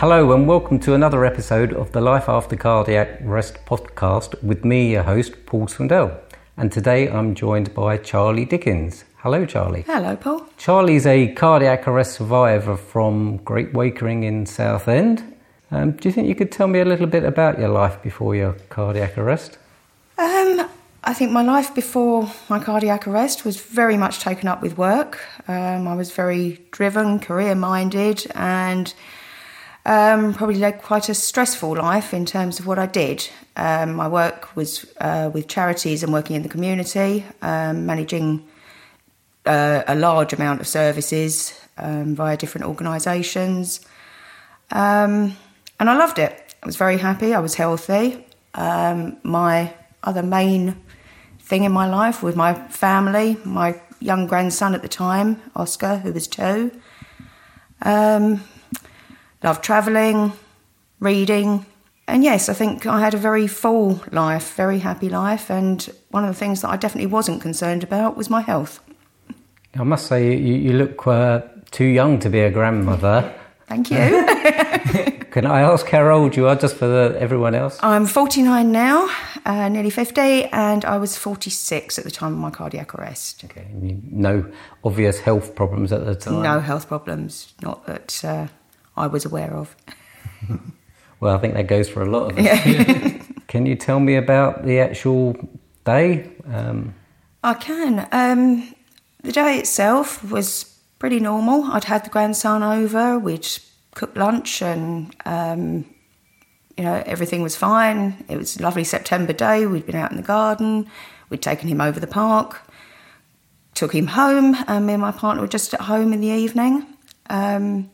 Hello, and welcome to another episode of the Life After Cardiac Arrest podcast with me, your host, Paul Swindell. And today I'm joined by Charlie Dickens. Hello, Charlie. Hello, Paul. Charlie's a cardiac arrest survivor from Great Wakering in Southend. Um, do you think you could tell me a little bit about your life before your cardiac arrest? Um, I think my life before my cardiac arrest was very much taken up with work. Um, I was very driven, career minded, and um, probably led quite a stressful life in terms of what I did. Um, my work was uh, with charities and working in the community, um, managing uh, a large amount of services um, via different organisations. Um, and I loved it. I was very happy, I was healthy. Um, my other main thing in my life was my family, my young grandson at the time, Oscar, who was two. Um, loved travelling, reading. And yes, I think I had a very full life, very happy life. And one of the things that I definitely wasn't concerned about was my health. I must say, you, you look uh, too young to be a grandmother. Thank you. Can I ask how old you are, just for the, everyone else? I'm 49 now, uh, nearly 50, and I was 46 at the time of my cardiac arrest. Okay, no obvious health problems at the time? No health problems, not that uh, I was aware of. well, I think that goes for a lot of us. Yeah. can you tell me about the actual day? Um, I can. Um, the day itself was pretty normal. I'd had the grandson over, we'd cooked lunch, and um, you know everything was fine. It was a lovely September day. We'd been out in the garden. We'd taken him over the park, took him home, and me and my partner were just at home in the evening. Um,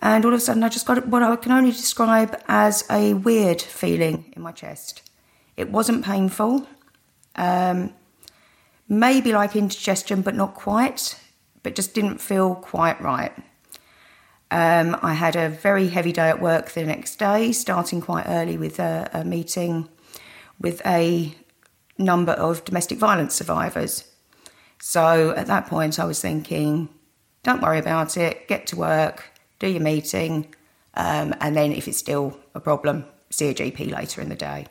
and all of a sudden, I just got what I can only describe as a weird feeling in my chest. It wasn't painful, um, maybe like indigestion, but not quite, but just didn't feel quite right. Um, I had a very heavy day at work the next day, starting quite early with a, a meeting with a number of domestic violence survivors. So at that point, I was thinking, don't worry about it, get to work, do your meeting, um, and then if it's still a problem, see a GP later in the day.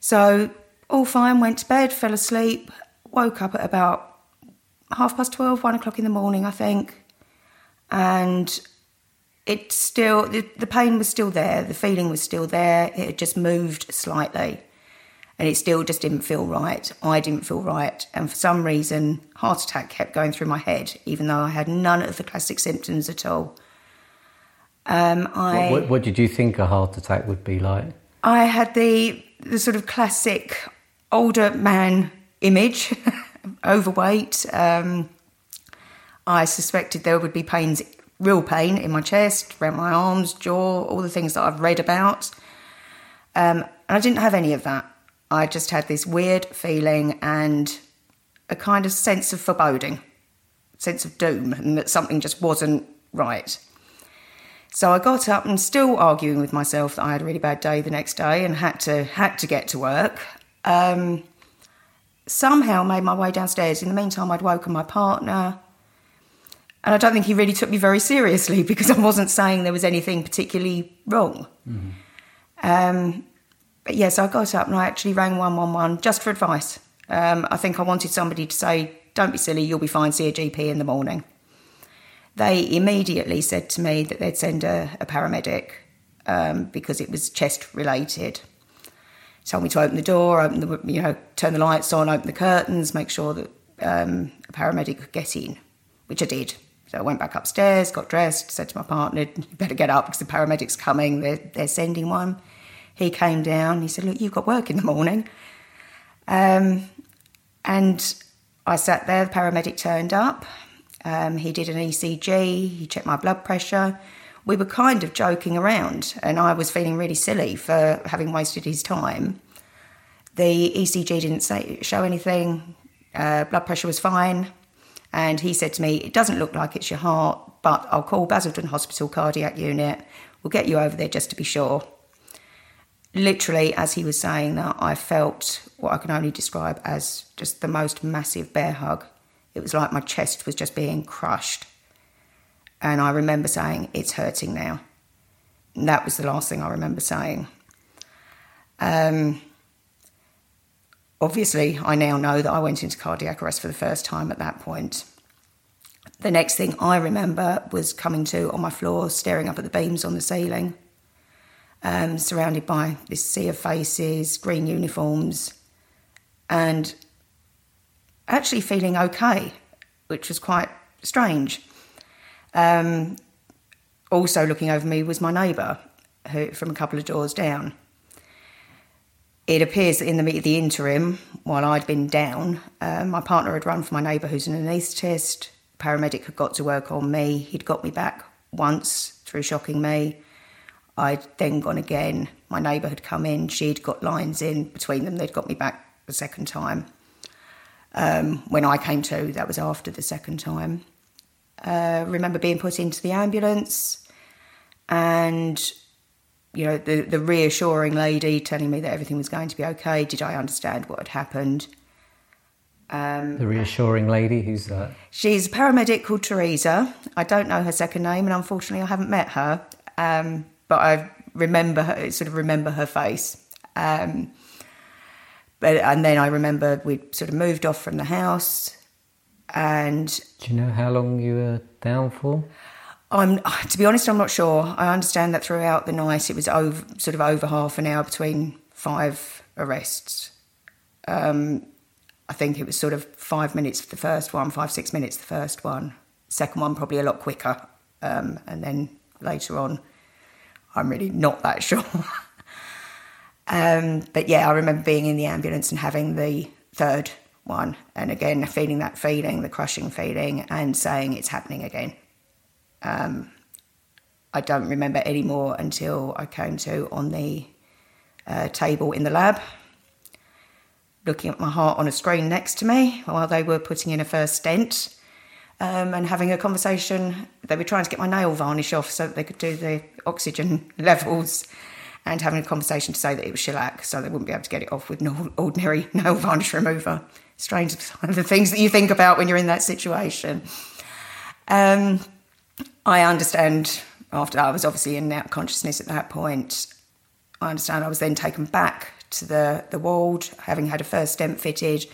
So, all fine, went to bed, fell asleep, woke up at about half past 12, one o'clock in the morning, I think. And it still, the, the pain was still there, the feeling was still there, it had just moved slightly. And it still just didn't feel right. I didn't feel right. And for some reason, heart attack kept going through my head, even though I had none of the classic symptoms at all. Um, I, what, what, what, did you think a heart attack would be like? I had the the sort of classic older man image, overweight. Um, I suspected there would be pains, real pain in my chest, around my arms, jaw, all the things that I've read about. Um, and I didn't have any of that. I just had this weird feeling and a kind of sense of foreboding, sense of doom, and that something just wasn't right. So I got up and still arguing with myself that I had a really bad day the next day and had to had to get to work. Um, somehow made my way downstairs. In the meantime, I'd woken my partner, and I don't think he really took me very seriously because I wasn't saying there was anything particularly wrong. Mm-hmm. Um, but yes, I got up and I actually rang one one one just for advice. Um, I think I wanted somebody to say, "Don't be silly, you'll be fine. See a GP in the morning." they immediately said to me that they'd send a, a paramedic um, because it was chest related. Told me to open the door, open the, you know, turn the lights on, open the curtains, make sure that um, a paramedic could get in, which I did. So I went back upstairs, got dressed, said to my partner, "You better get up because the paramedic's coming. They're they're sending one." He came down. He said, "Look, you've got work in the morning." Um, and I sat there. The paramedic turned up. Um, he did an ECG, he checked my blood pressure. We were kind of joking around, and I was feeling really silly for having wasted his time. The ECG didn't say, show anything, uh, blood pressure was fine, and he said to me, It doesn't look like it's your heart, but I'll call Basildon Hospital Cardiac Unit. We'll get you over there just to be sure. literally, as he was saying that, I felt what I can only describe as just the most massive bear hug. It was like my chest was just being crushed. And I remember saying, It's hurting now. And that was the last thing I remember saying. Um, obviously, I now know that I went into cardiac arrest for the first time at that point. The next thing I remember was coming to on my floor, staring up at the beams on the ceiling, um, surrounded by this sea of faces, green uniforms, and actually feeling okay, which was quite strange. Um, also looking over me was my neighbour, who from a couple of doors down. It appears that in the, the interim, while I'd been down, uh, my partner had run for my neighbour who's an anaesthetist. Paramedic had got to work on me. He'd got me back once through shocking me. I'd then gone again. My neighbour had come in. She'd got lines in between them. They'd got me back the second time. Um, when I came to, that was after the second time. Uh, remember being put into the ambulance and you know the, the reassuring lady telling me that everything was going to be okay. Did i understand what had happened? Um, the reassuring lady who's that? She's a paramedic called teresa. I don't know her second name and unfortunately i haven't met her. Um, but i remember her sort of remember her face. Um, but and then i remember we sort of moved off from the house and do you know how long you were down for? I'm to be honest, I'm not sure. I understand that throughout the night it was over sort of over half an hour between five arrests. Um, I think it was sort of five minutes for the first one, five six minutes the first one, second one probably a lot quicker, um, and then later on, I'm really not that sure. um, but yeah, I remember being in the ambulance and having the third one. And again, feeling that feeling, the crushing feeling, and saying it's happening again. Um, I don't remember anymore until I came to on the uh, table in the lab, looking at my heart on a screen next to me while they were putting in a first stent. Um, and having a conversation. They were trying to get my nail varnish off so that they could do the oxygen levels and having a conversation to say that it was shellac, so they wouldn't be able to get it off with no ordinary nail varnish remover. Strange the things that you think about when you're in that situation. Um, I understand after I was obviously in out consciousness at that point. I understand I was then taken back to the, the ward, having had a first stent fitted,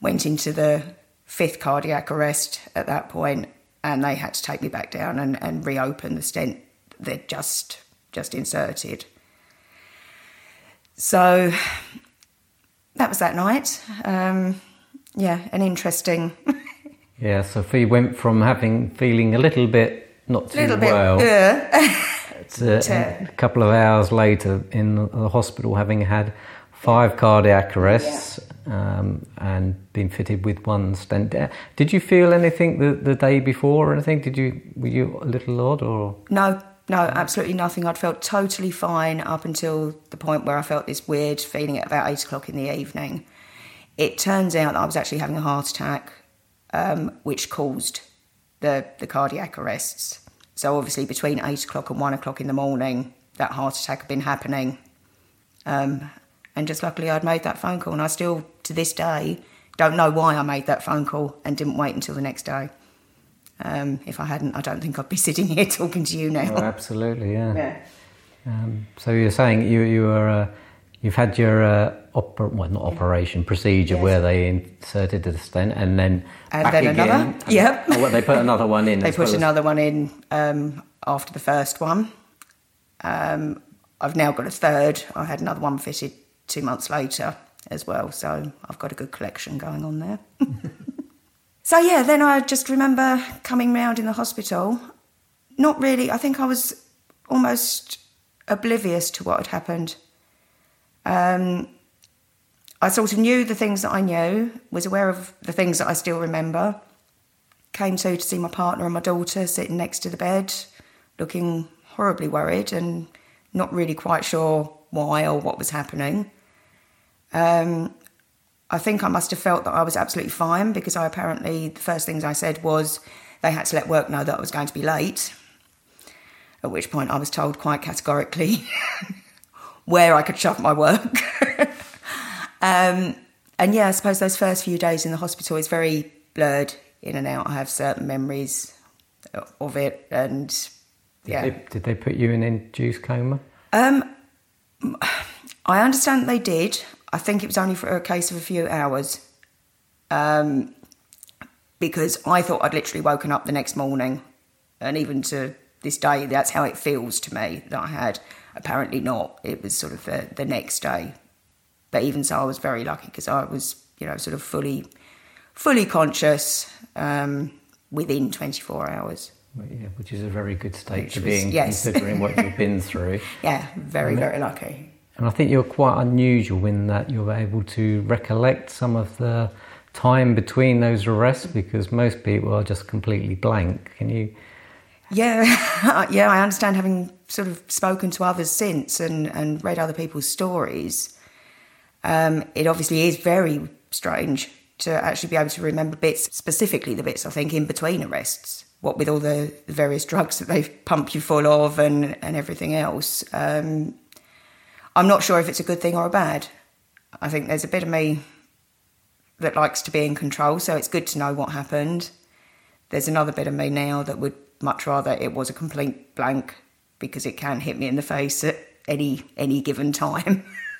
went into the fifth cardiac arrest at that point, and they had to take me back down and, and reopen the stent they'd just just inserted. So that was that night. Um, yeah, an interesting. yeah, Sophie went from having feeling a little bit not too little well. Bit, yeah. to, to, a couple of hours later in the hospital, having had five cardiac arrests yeah. um, and been fitted with one stent. Did you feel anything the, the day before or anything? Did you were you a little odd or no? No, absolutely nothing. I'd felt totally fine up until the point where I felt this weird feeling at about eight o'clock in the evening. It turns out that I was actually having a heart attack, um, which caused the, the cardiac arrests. So, obviously, between eight o'clock and one o'clock in the morning, that heart attack had been happening. Um, and just luckily, I'd made that phone call. And I still, to this day, don't know why I made that phone call and didn't wait until the next day. Um, if I hadn't, I don't think I'd be sitting here talking to you now. Oh, absolutely, yeah. yeah. Um, so you're saying you you are uh, you've had your uh, oper- well not operation procedure yes. where they inserted the stent and then and then again, another. Yep. Oh, well, they put another one in. they put well another one in um, after the first one. Um, I've now got a third. I had another one fitted two months later as well, so I've got a good collection going on there. So yeah, then I just remember coming round in the hospital. Not really. I think I was almost oblivious to what had happened. Um, I sort of knew the things that I knew, was aware of the things that I still remember. Came to to see my partner and my daughter sitting next to the bed, looking horribly worried and not really quite sure why or what was happening. Um, I think I must have felt that I was absolutely fine because I apparently, the first things I said was they had to let work know that I was going to be late. At which point I was told quite categorically where I could shove my work. um, and yeah, I suppose those first few days in the hospital is very blurred in and out. I have certain memories of it, and yeah. Did they, did they put you in induced coma? Um, I understand they did. I think it was only for a case of a few hours. Um, because I thought I'd literally woken up the next morning, and even to this day, that's how it feels to me that I had. Apparently not. It was sort of the, the next day. But even so, I was very lucky because I was, you know, sort of fully, fully conscious um, within 24 hours. Yeah, which is a very good state which to be in, yes. considering what you've been through. Yeah, very, very lucky. And I think you're quite unusual in that you're able to recollect some of the time between those arrests because most people are just completely blank. Can you? Yeah, yeah, I understand having sort of spoken to others since and, and read other people's stories. Um, it obviously is very strange to actually be able to remember bits, specifically the bits I think in between arrests. What with all the, various drugs that they pump you full of and, and everything else. Um, I'm not sure if it's a good thing or a bad. I think there's a bit of me that likes to be in control, so it's good to know what happened. There's another bit of me now that would much rather it was a complete blank because it can hit me in the face at any any given time.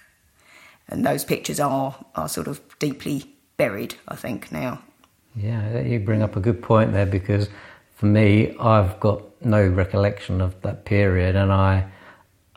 and those pictures are are sort of deeply buried, I think, now. Yeah, you bring up a good point there because for me, I've got no recollection of that period, and I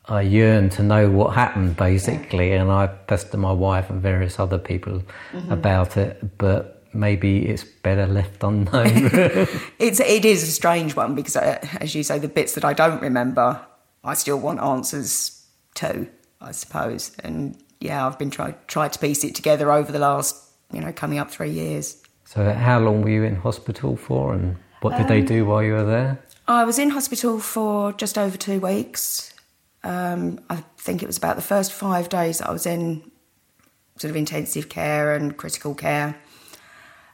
I yearn to know what happened basically, and I pester my wife and various other people mm-hmm. about it, but maybe it's better left unknown. it's it is a strange one because, uh, as you say, the bits that I don't remember, I still want answers to, I suppose, and yeah, I've been trying tried to piece it together over the last, you know, coming up three years. So, how long were you in hospital for, and what did um, they do while you were there? I was in hospital for just over two weeks. Um, I think it was about the first five days that I was in sort of intensive care and critical care.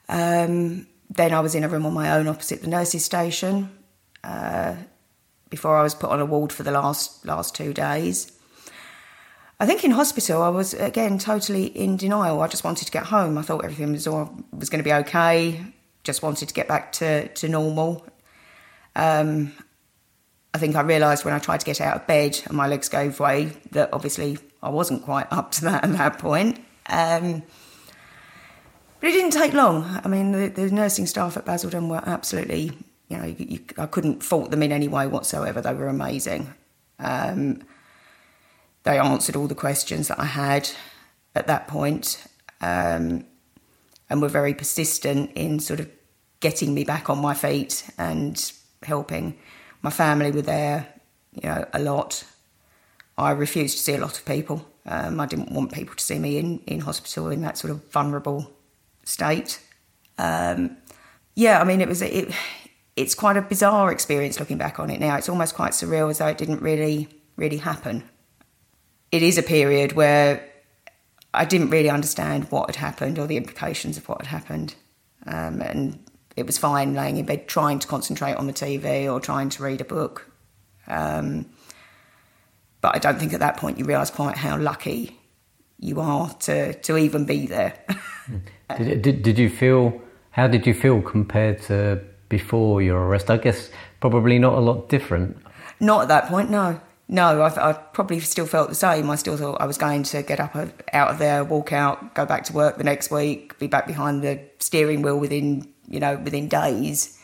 Um, then I was in a room on my own opposite the nurses' station uh, before I was put on a ward for the last last two days. I think in hospital I was again totally in denial. I just wanted to get home. I thought everything was all, was going to be okay. Just wanted to get back to to normal. Um, I think I realised when I tried to get out of bed and my legs gave way that obviously I wasn't quite up to that at that point. Um, but it didn't take long. I mean, the, the nursing staff at Basildon were absolutely, you know, you, you, I couldn't fault them in any way whatsoever. They were amazing. Um, they answered all the questions that I had at that point, um, and were very persistent in sort of getting me back on my feet and helping my family were there, you know, a lot. I refused to see a lot of people. Um, I didn't want people to see me in, in hospital in that sort of vulnerable state. Um, yeah, I mean, it was it. It's quite a bizarre experience looking back on it now. It's almost quite surreal, as though it didn't really really happen. It is a period where I didn't really understand what had happened or the implications of what had happened, um, and it was fine laying in bed trying to concentrate on the TV or trying to read a book. Um, but I don't think at that point you realise quite how lucky you are to, to even be there. did, did, did you feel, how did you feel compared to before your arrest? I guess probably not a lot different. Not at that point, no. No, I, I, probably still felt the same. I still thought I was going to get up out of there, walk out, go back to work the next week, be back behind the steering wheel within you know, within days,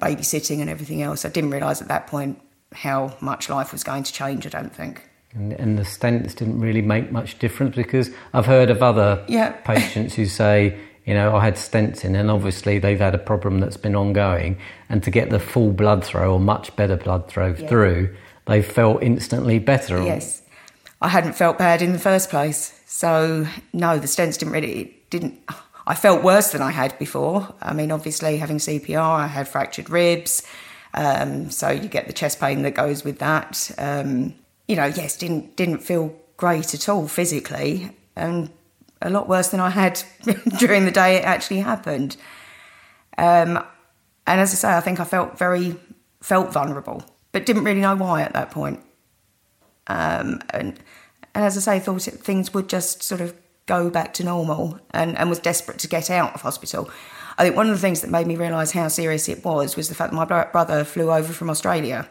babysitting and everything else. I didn't realise at that point how much life was going to change, I don't think. And, and the stents didn't really make much difference because I've heard of other yeah. patients who say, you know, I had stents in, and obviously they've had a problem that's been ongoing, and to get the full blood flow or much better blood flow yeah. through, they felt instantly better. Yes, I hadn't felt bad in the first place, so no, the stents didn't really didn't. I felt worse than I had before. I mean, obviously, having CPR, I had fractured ribs. Um, so you get the chest pain that goes with that. Um, you know, yes, didn't didn't feel great at all physically, and a lot worse than I had during the day it actually happened. Um, and as I say, I think I felt very felt vulnerable, but didn't really know why at that point. Um, and and as I say, thought it, things would just sort of go back to normal, and, and was desperate to get out of hospital. I think one of the things that made me realise how serious it was was the fact that my brother flew over from Australia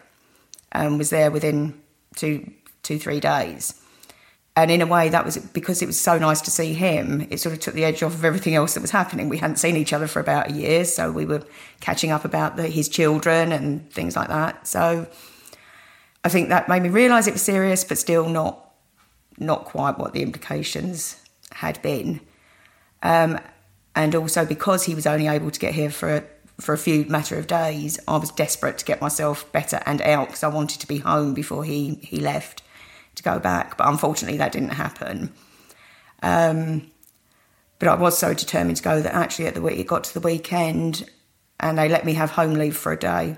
and was there within two, two, three days. And in a way, that was because it was so nice to see him. It sort of took the edge off of everything else that was happening. We hadn't seen each other for about a year, so we were catching up about the, his children and things like that. So I think that made me realise it was serious, but still not not quite what the implications had been. Um, and also because he was only able to get here for a, for a few matter of days, I was desperate to get myself better and out because I wanted to be home before he he left to go back. But unfortunately, that didn't happen. Um, but I was so determined to go that actually at the week it got to the weekend, and they let me have home leave for a day.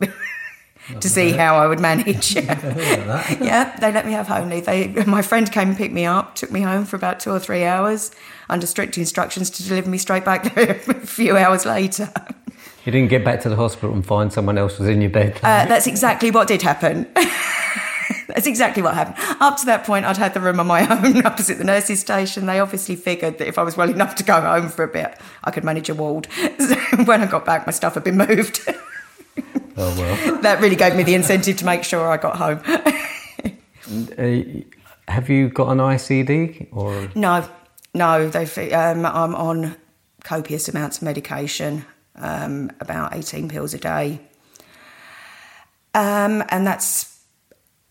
to see how I would manage. yeah, they let me have home leave. They, my friend came and picked me up, took me home for about two or three hours, under strict instructions to deliver me straight back there a few hours later. You didn't get back to the hospital and find someone else was in your bed. Uh, that's exactly what did happen. That's exactly what happened. Up to that point, I'd had the room on my own opposite the nurses' station. They obviously figured that if I was well enough to go home for a bit, I could manage a ward. So when I got back, my stuff had been moved. Oh well. that really gave me the incentive to make sure I got home. uh, have you got an ICD or no? No, they. Um, I'm on copious amounts of medication, um, about 18 pills a day, um, and that's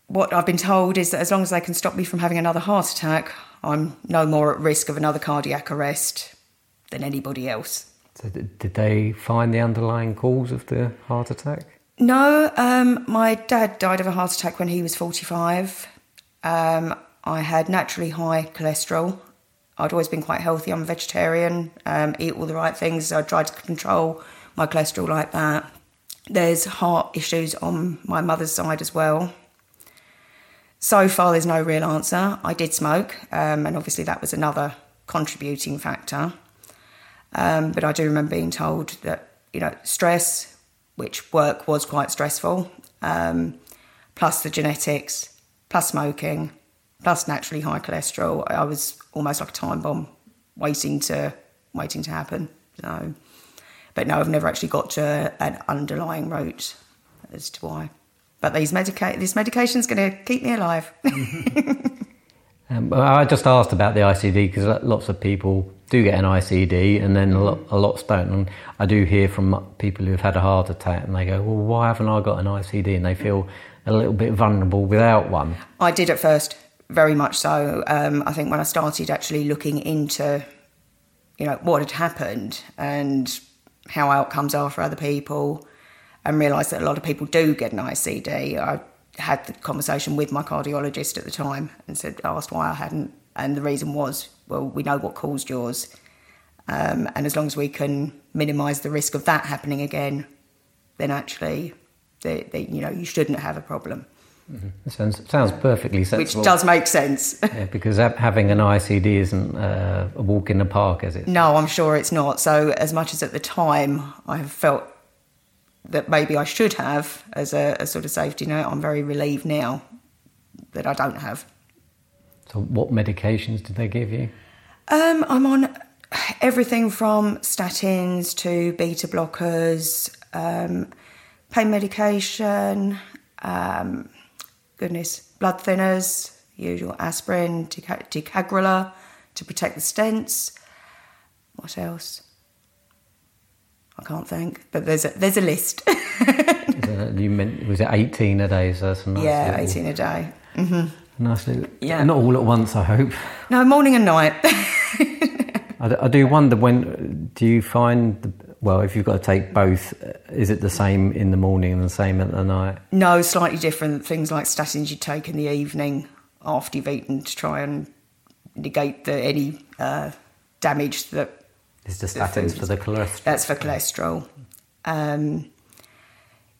what I've been told is that as long as they can stop me from having another heart attack, I'm no more at risk of another cardiac arrest than anybody else. So did they find the underlying cause of the heart attack? No, um, my dad died of a heart attack when he was 45. Um, I had naturally high cholesterol. I'd always been quite healthy. I'm a vegetarian, um, eat all the right things. I tried to control my cholesterol like that. There's heart issues on my mother's side as well. So far, there's no real answer. I did smoke, um, and obviously that was another contributing factor. Um, but I do remember being told that, you know, stress, which work was quite stressful, um, plus the genetics, plus smoking, plus naturally high cholesterol, I was almost like a time bomb waiting to waiting to happen. So, but no, I've never actually got to an underlying route as to why. But these medica- this medication is going to keep me alive. um, I just asked about the ICD because lots of people do get an ICD and then a lot, a lot don't. And I do hear from people who've had a heart attack and they go, well, why haven't I got an ICD? And they feel a little bit vulnerable without one. I did at first, very much so. Um, I think when I started actually looking into, you know, what had happened and how outcomes are for other people, and realised that a lot of people do get an ICD. I had the conversation with my cardiologist at the time and said, asked why I hadn't, and the reason was, well, we know what caused yours, um, and as long as we can minimise the risk of that happening again, then actually, they, they, you know, you shouldn't have a problem. Mm-hmm. Sounds sounds perfectly sensible. Which does make sense. yeah, because having an ICD isn't uh, a walk in the park, is it? No, I'm sure it's not. So as much as at the time I have felt that maybe I should have as a, a sort of safety net. I'm very relieved now that I don't have. So, what medications did they give you? Um, I'm on everything from statins to beta blockers, um, pain medication, um, goodness, blood thinners, usual aspirin, ticagrelor to protect the stents. What else? I can't think, but there's a there's a list. you meant was it eighteen a day? So that's nice yeah, little, eighteen a day. Mm-hmm. Nice little, yeah, not all at once. I hope. No, morning and night. I, I, do wonder when do you find the, well if you've got to take both, is it the same in the morning and the same at the night? No, slightly different. Things like statins you take in the evening after you've eaten to try and negate the, any uh, damage that is the statins for the cholesterol? That's for cholesterol. Um,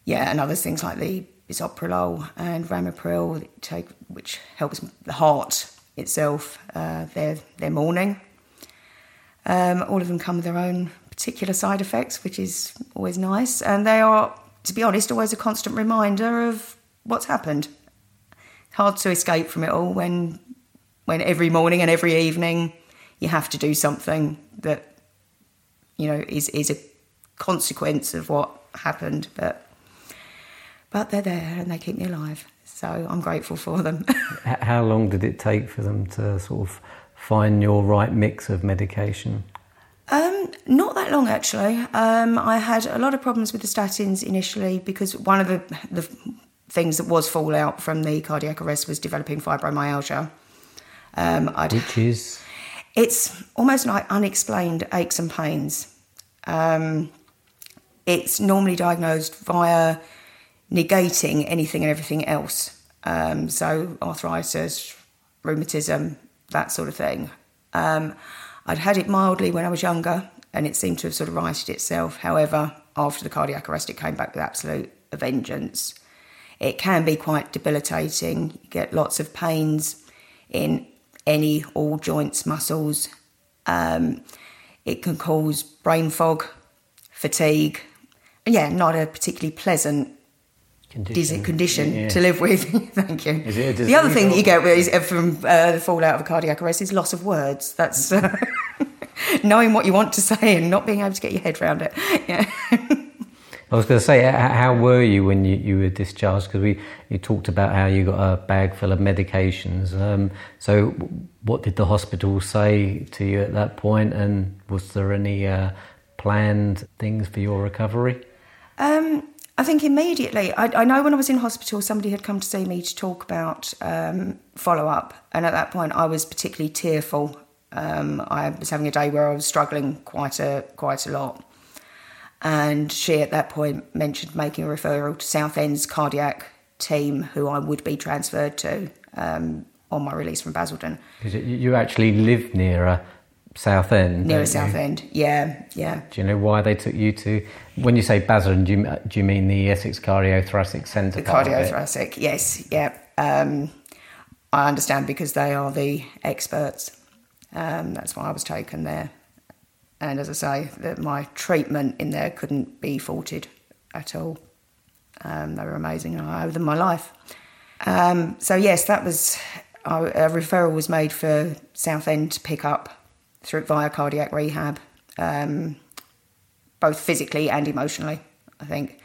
yeah, and other things like the bisoprolol and ramipril, take, which helps the heart itself. Uh, they're, they're morning. Um, all of them come with their own particular side effects, which is always nice. And they are, to be honest, always a constant reminder of what's happened. Hard to escape from it all when when every morning and every evening you have to do something that you know is is a consequence of what happened. But but they're there and they keep me alive. So I'm grateful for them. How long did it take for them to sort of find your right mix of medication? Um, not that long actually. Um, I had a lot of problems with the statins initially because one of the, the things that was fallout from the cardiac arrest was developing fibromyalgia. Um, Which is? It's almost like unexplained aches and pains. Um, it's normally diagnosed via negating anything and everything else. Um, so arthritis, rheumatism, that sort of thing. Um, I'd had it mildly when I was younger, and it seemed to have sort of righted itself. However, after the cardiac arrest, it came back with absolute vengeance. It can be quite debilitating. You get lots of pains in any, all joints, muscles. Um, it can cause brain fog, fatigue. Yeah, not a particularly pleasant condition, condition yeah. to live with. Thank you. the other thing that you get is, uh, from uh, the fallout of a cardiac arrest is loss of words. That's uh, knowing what you want to say and not being able to get your head around it. Yeah. I was going to say, how were you when you, you were discharged? Because we you talked about how you got a bag full of medications. Um, so, what did the hospital say to you at that point? and was there any uh, planned things for your recovery? Um, I think immediately, I, I, know when I was in hospital, somebody had come to see me to talk about um, follow up, and at that point, I was particularly tearful. Um, I was having a day where I was struggling quite a quite a lot, and she at that point mentioned making a referral to Southend's cardiac team, who I would be transferred to um, on my release from Basildon. Because you actually live near a Southend. Near Southend, yeah, yeah. Do you know why they took you to? When you say Basildon, do you, do you mean the Essex Cardiothoracic Centre? The cardiothoracic, yes, yeah. Um, I understand because they are the experts. Um, that's why I was taken there. And as I say, that my treatment in there couldn't be faulted at all. Um, they were amazing, and I owe them my life. Um, so yes, that was a referral was made for Southend to pick up through via cardiac rehab, um, both physically and emotionally. I think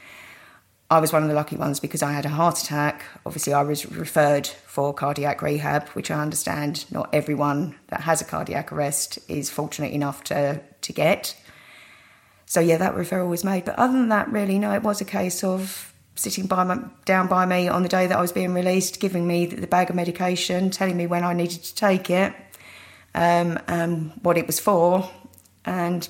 I was one of the lucky ones because I had a heart attack. Obviously, I was referred for cardiac rehab, which I understand not everyone that has a cardiac arrest is fortunate enough to to get. So yeah, that referral was made. But other than that, really, no, it was a case of sitting by my, down by me on the day that I was being released, giving me the bag of medication, telling me when I needed to take it, um, and what it was for, and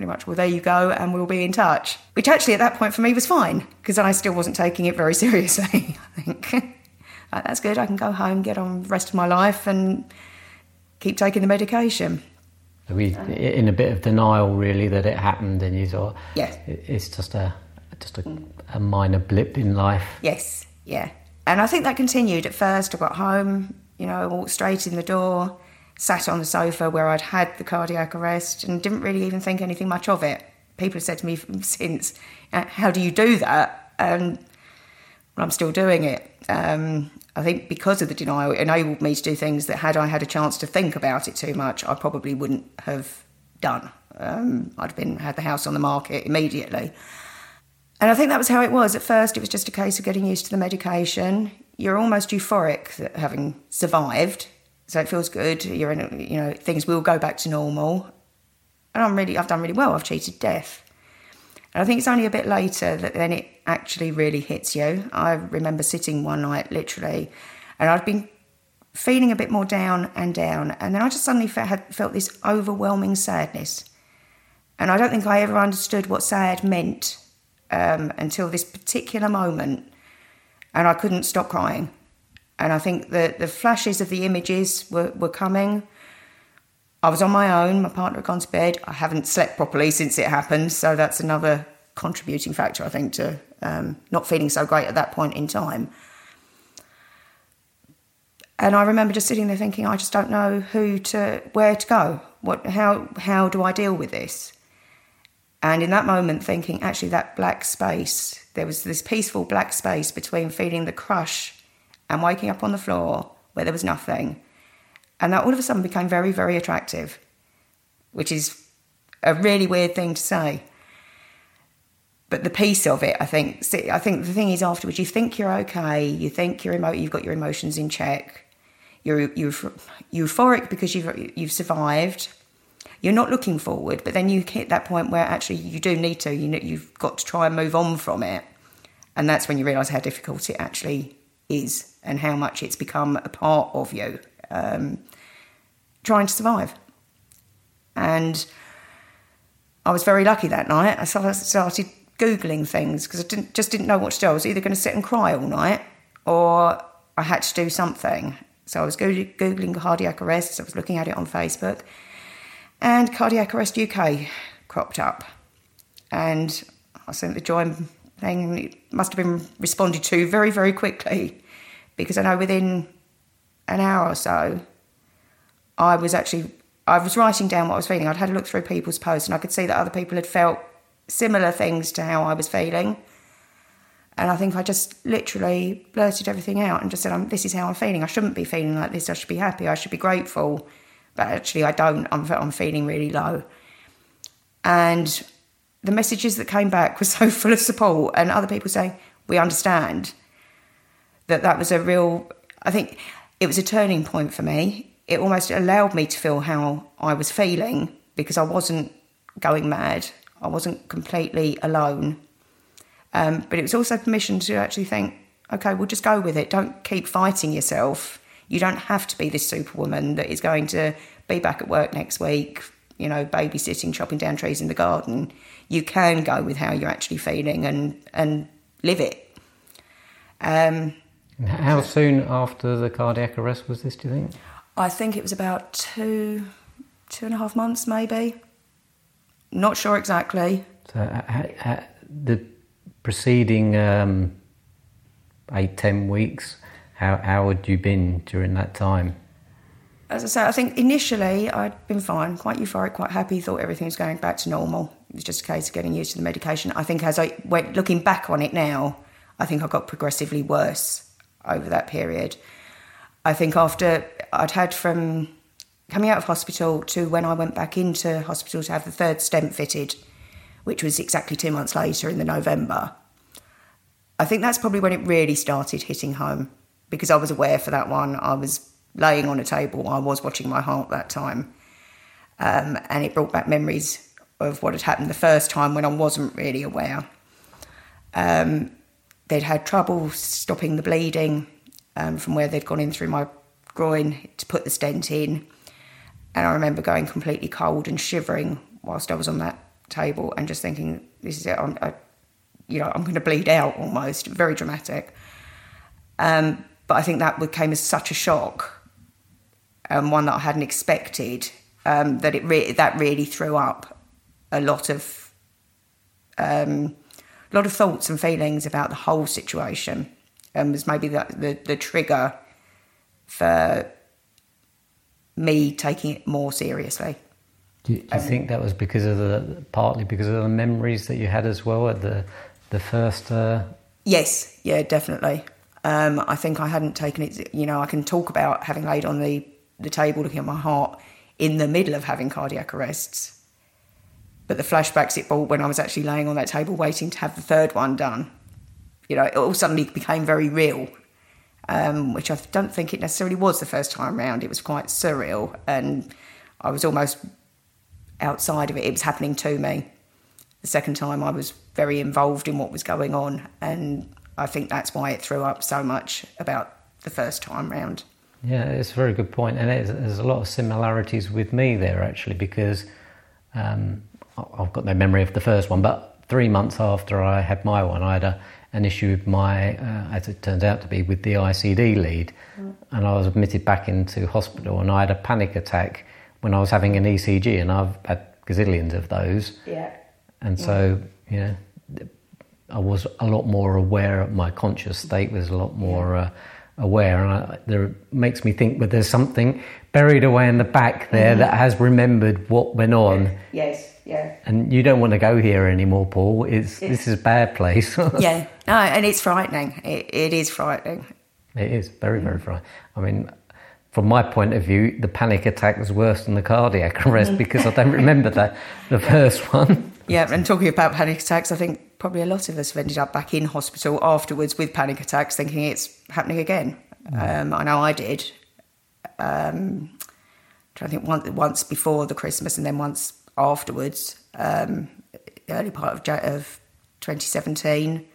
pretty much, well, there you go, and we'll be in touch. Which actually, at that point, for me, was fine because I still wasn't taking it very seriously. I think like, that's good. I can go home, get on the rest of my life, and keep taking the medication. Are we in a bit of denial, really, that it happened, and you thought, yeah, it's just a just a, a minor blip in life. Yes, yeah, and I think that continued. At first, I got home, you know, walked straight in the door sat on the sofa where I'd had the cardiac arrest and didn't really even think anything much of it. People have said to me since, uh, How do you do that? And well, I'm still doing it. Um, I think because of the denial, it enabled me to do things that, had I had a chance to think about it too much, I probably wouldn't have done. Um, I'd have been had the house on the market immediately. And I think that was how it was. At first, it was just a case of getting used to the medication. You're almost euphoric that having survived so it feels good. You're in, you know, things will go back to normal. And I'm really, I've done really well. I've cheated death. And I think it's only a bit later that then it actually really hits you. I remember sitting one night, literally, and I'd been feeling a bit more down and down. And then I just suddenly felt, had felt this overwhelming sadness. And I don't think I ever understood what sad meant um, until this particular moment. And I couldn't stop crying. And I think that the flashes of the images were, were coming. I was on my own, my partner had gone to bed. I haven't slept properly since it happened, so that's another contributing factor, I think, to um, not feeling so great at that point in time. And I remember just sitting there thinking, I just don't know who to, where to go. What, how, how do I deal with this? And in that moment, thinking, actually, that black space, there was this peaceful black space between feeling the crush and waking up on the floor where there was nothing and that all of a sudden became very, very attractive, which is a really weird thing to say. But the piece of it, I think, I think the thing is afterwards, you think you're okay, you think you're emo- you've got your emotions in check, you're, you're euphoric because you've you've survived. You're not looking forward, but then you hit that point where actually you do need to. You know, you've got to try and move on from it, and that's when you realise how difficult it actually is and how much it's become a part of you um, trying to survive. And I was very lucky that night. I started googling things because I didn't, just didn't know what to do. I was either going to sit and cry all night or I had to do something. So I was googling cardiac arrests. I was looking at it on Facebook, and cardiac arrest UK cropped up, and I sent the join thing. It must have been responded to very very quickly because I know within an hour or so, I was actually I was writing down what I was feeling. I'd had a look through people's posts and I could see that other people had felt similar things to how I was feeling. And I think I just literally blurted everything out and just said, "This is how I'm feeling. I shouldn't be feeling like this. I should be happy. I should be grateful." But actually, I don't. I'm, I'm feeling really low. And the messages that came back were so full of support, and other people saying, "We understand." That that was a real. I think it was a turning point for me. It almost allowed me to feel how I was feeling because I wasn't going mad. I wasn't completely alone. Um, but it was also permission to actually think, okay, we'll just go with it. Don't keep fighting yourself. You don't have to be this superwoman that is going to be back at work next week, you know, babysitting, chopping down trees in the garden. You can go with how you're actually feeling and, and live it. Um, how soon after the cardiac arrest was this, do you think? I think it was about two, two and a half months, maybe. Not sure exactly. So, uh, uh, the preceding um, eight, ten weeks, how, how had you been during that time? As I say, I think initially I'd been fine, quite euphoric, quite happy, thought everything was going back to normal. It was just a case of getting used to the medication. I think as I went looking back on it now, I think I got progressively worse over that period. I think after I'd had from coming out of hospital to when I went back into hospital to have the third stent fitted, which was exactly two months later in the November. I think that's probably when it really started hitting home because I was aware for that one. I was laying on a table, I was watching my heart that time. Um, and it brought back memories of what had happened the first time when I wasn't really aware. Um, they'd had trouble stopping the bleeding um, from where they'd gone in through my groin to put the stent in. And I remember going completely cold and shivering whilst I was on that table and just thinking, this is it. I'm, I, you know, I'm going to bleed out almost. Very dramatic. Um, but I think that came as such a shock, um, one that I hadn't expected, um, that it re- that really threw up a lot of um, a lot of thoughts and feelings about the whole situation and was maybe the, the, the trigger for me taking it more seriously. Do you, do you um, think that was because of the partly because of the memories that you had as well at the the first? Uh... Yes, yeah, definitely. Um, I think I hadn't taken it. You know, I can talk about having laid on the the table looking at my heart in the middle of having cardiac arrests but the flashbacks it brought when I was actually laying on that table waiting to have the third one done, you know, it all suddenly became very real, um, which I don't think it necessarily was the first time around. It was quite surreal, and I was almost outside of it. It was happening to me. The second time, I was very involved in what was going on, and I think that's why it threw up so much about the first time round. Yeah, it's a very good point, and there's a lot of similarities with me there actually because um, I've got no memory of the first one, but three months after I had my one, I had a, an issue with my, uh, as it turns out to be, with the ICD lead. Mm. And I was admitted back into hospital and I had a panic attack when I was having an ECG, and I've had gazillions of those. Yeah. And so, yeah. you know, I was a lot more aware, of my conscious state was a lot more. Uh, aware, and I, there makes me think that there's something buried away in the back there mm-hmm. that has remembered what went on. Yes yeah. And you don't want to go here anymore, Paul. It's, it's this is a bad place. yeah, no, and it's frightening. It, it is frightening. It is very, very frightening. I mean, from my point of view, the panic attack was worse than the cardiac arrest because I don't remember that the first one. Yeah, and talking about panic attacks, I think probably a lot of us have ended up back in hospital afterwards with panic attacks, thinking it's happening again. Mm. Um, I know I did. Um, I think once, once before the Christmas and then once afterwards, um, early part of, of 2017.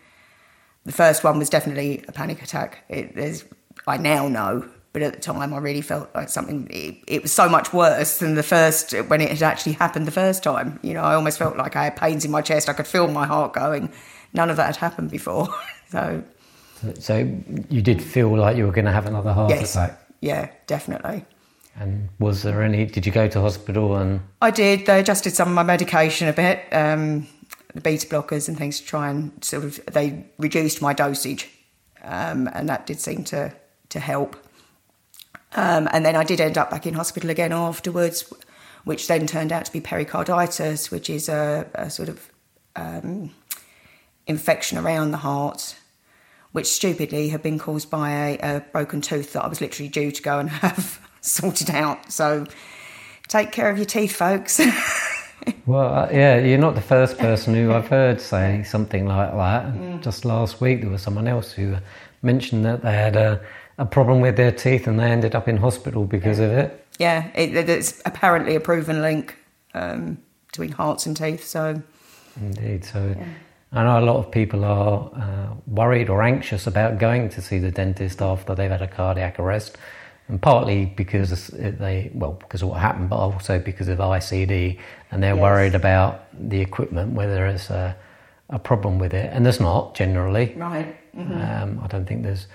The first one was definitely a panic attack. It, I now know but at the time, I really felt like something. It, it, was so much worse than the first when it had actually happened the first time. You know, I almost felt like I had pains in my chest. I could feel my heart going. None of that had happened before. so, so you did feel like you were going to have another heart yes. attack. Yeah, definitely. And was there any? Did you go to hospital and? I did. They adjusted some of my medication a bit, um, the beta blockers and things to try and sort of. They reduced my dosage, um, and that did seem to to help. Um, and then I did end up back in hospital again afterwards, which then turned out to be pericarditis, which is a, a sort of um, infection around the heart, which stupidly had been caused by a, a broken tooth that I was literally due to go and have sorted out. So take care of your teeth, folks. well, uh, yeah, you're not the first person who I've heard say something like that. Mm. Just last week, there was someone else who mentioned that they had a a problem with their teeth and they ended up in hospital because yeah. of it. Yeah, it, it's apparently a proven link um, between hearts and teeth. So, indeed. So, yeah. I know a lot of people are uh, worried or anxious about going to see the dentist after they've had a cardiac arrest, and partly because they well because of what happened, but also because of ICD, and they're yes. worried about the equipment whether it's a, a problem with it, and there's not generally. Right. Mm-hmm. Um, I don't think there's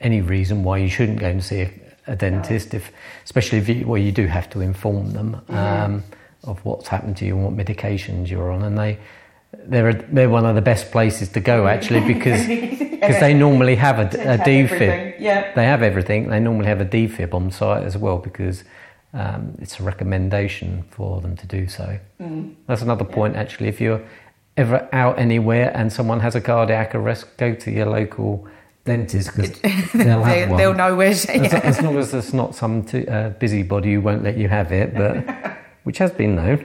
any reason why you shouldn't go and see a, a dentist, if especially if you, well, you do have to inform them mm-hmm. um, of what's happened to you and what medications you're on, and they they're they're one of the best places to go actually because because they normally have a, a defib. Yeah. They have everything. They normally have a defib on site as well because um, it's a recommendation for them to do so. Mm. That's another point yeah. actually. If you're ever out anywhere and someone has a cardiac arrest, go to your local dentist because they'll have they, one. They'll know where. To, yeah. as, as, long as there's not some t- uh, busybody who won't let you have it, but which has been known.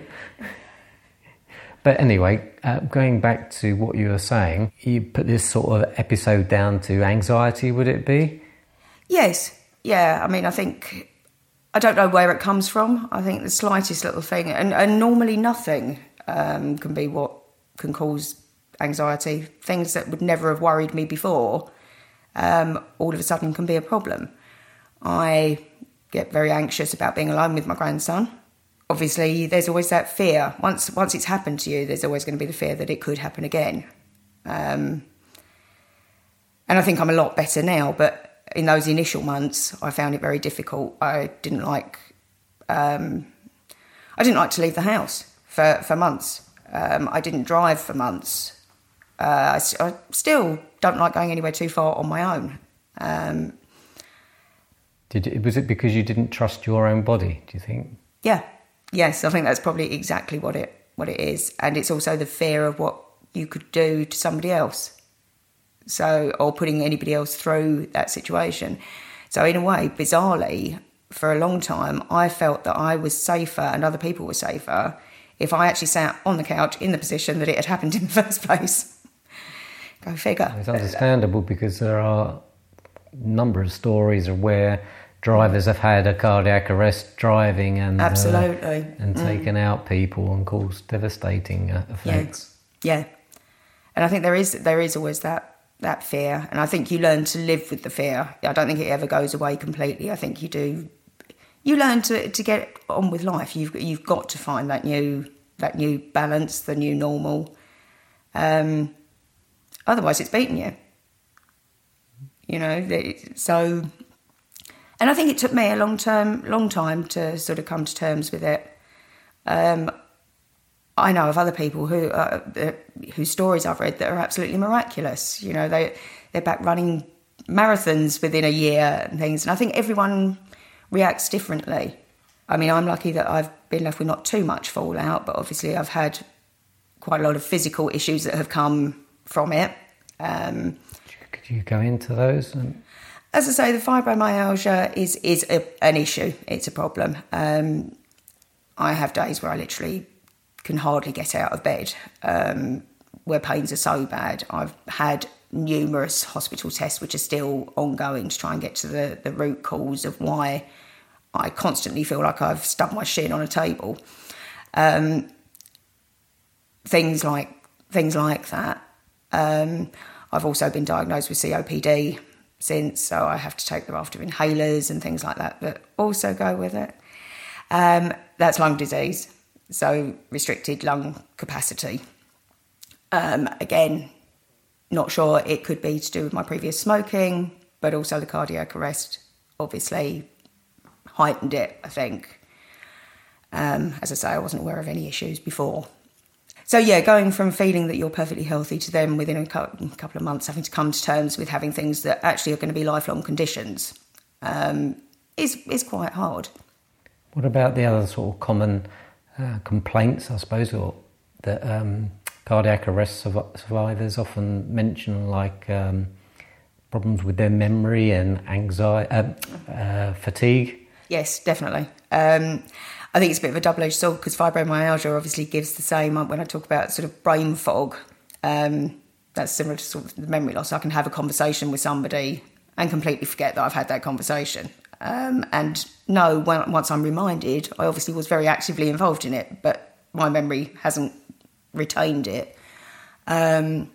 But anyway, uh, going back to what you were saying, you put this sort of episode down to anxiety. Would it be? Yes. Yeah. I mean, I think I don't know where it comes from. I think the slightest little thing, and, and normally nothing um, can be what can cause anxiety. Things that would never have worried me before um, all of a sudden can be a problem. I get very anxious about being alone with my grandson. Obviously, there's always that fear. Once once it's happened to you, there's always going to be the fear that it could happen again. Um, and I think I'm a lot better now, but in those initial months, I found it very difficult. I didn't like um, I didn't like to leave the house for for months. Um, I didn't drive for months. Uh, I, I, still don't like going anywhere too far on my own. Um, Did was it because you didn't trust your own body? Do you think? Yeah, yes, I think that's probably exactly what it what it is, and it's also the fear of what you could do to somebody else. So, or putting anybody else through that situation. So, in a way, bizarrely, for a long time, I felt that I was safer and other people were safer if I actually sat on the couch in the position that it had happened in the first place. Go figure. It's understandable because there are a number of stories of where drivers have had a cardiac arrest driving and uh, absolutely uh, and mm. taken out people and caused devastating uh, effects. Yeah. yeah, and I think there is there is always that that fear, and I think you learn to live with the fear. I don't think it ever goes away completely. I think you do. You learn to to get on with life. You've you've got to find that new that new balance, the new normal. Um, Otherwise, it's beaten you. You know, so. And I think it took me a long term, long time to sort of come to terms with it. Um, I know of other people who, uh, whose stories I've read that are absolutely miraculous. You know, they they're back running marathons within a year and things. And I think everyone reacts differently. I mean, I'm lucky that I've been left with not too much fallout, but obviously I've had quite a lot of physical issues that have come from it. Um, Could you go into those? As I say, the fibromyalgia is is a, an issue. It's a problem. Um, I have days where I literally can hardly get out of bed, um, where pains are so bad. I've had numerous hospital tests which are still ongoing to try and get to the, the root cause of why I constantly feel like I've stuck my shin on a table. Um, things like things like that. Um, I've also been diagnosed with COPD since, so I have to take them after inhalers and things like that that also go with it. Um, that's lung disease, so restricted lung capacity. Um, again, not sure it could be to do with my previous smoking, but also the cardiac arrest obviously heightened it, I think. Um, as I say, I wasn't aware of any issues before. So, yeah, going from feeling that you're perfectly healthy to then within a couple of months having to come to terms with having things that actually are going to be lifelong conditions um, is, is quite hard. What about the other sort of common uh, complaints, I suppose, or that um, cardiac arrest survivors often mention, like um, problems with their memory and anxiety, uh, uh, fatigue? Yes, definitely. I think it's a bit of a double edged sword because fibromyalgia obviously gives the same. Uh, when I talk about sort of brain fog, um, that's similar to sort of the memory loss. I can have a conversation with somebody and completely forget that I've had that conversation. Um, and no, when, once I'm reminded, I obviously was very actively involved in it, but my memory hasn't retained it. Um,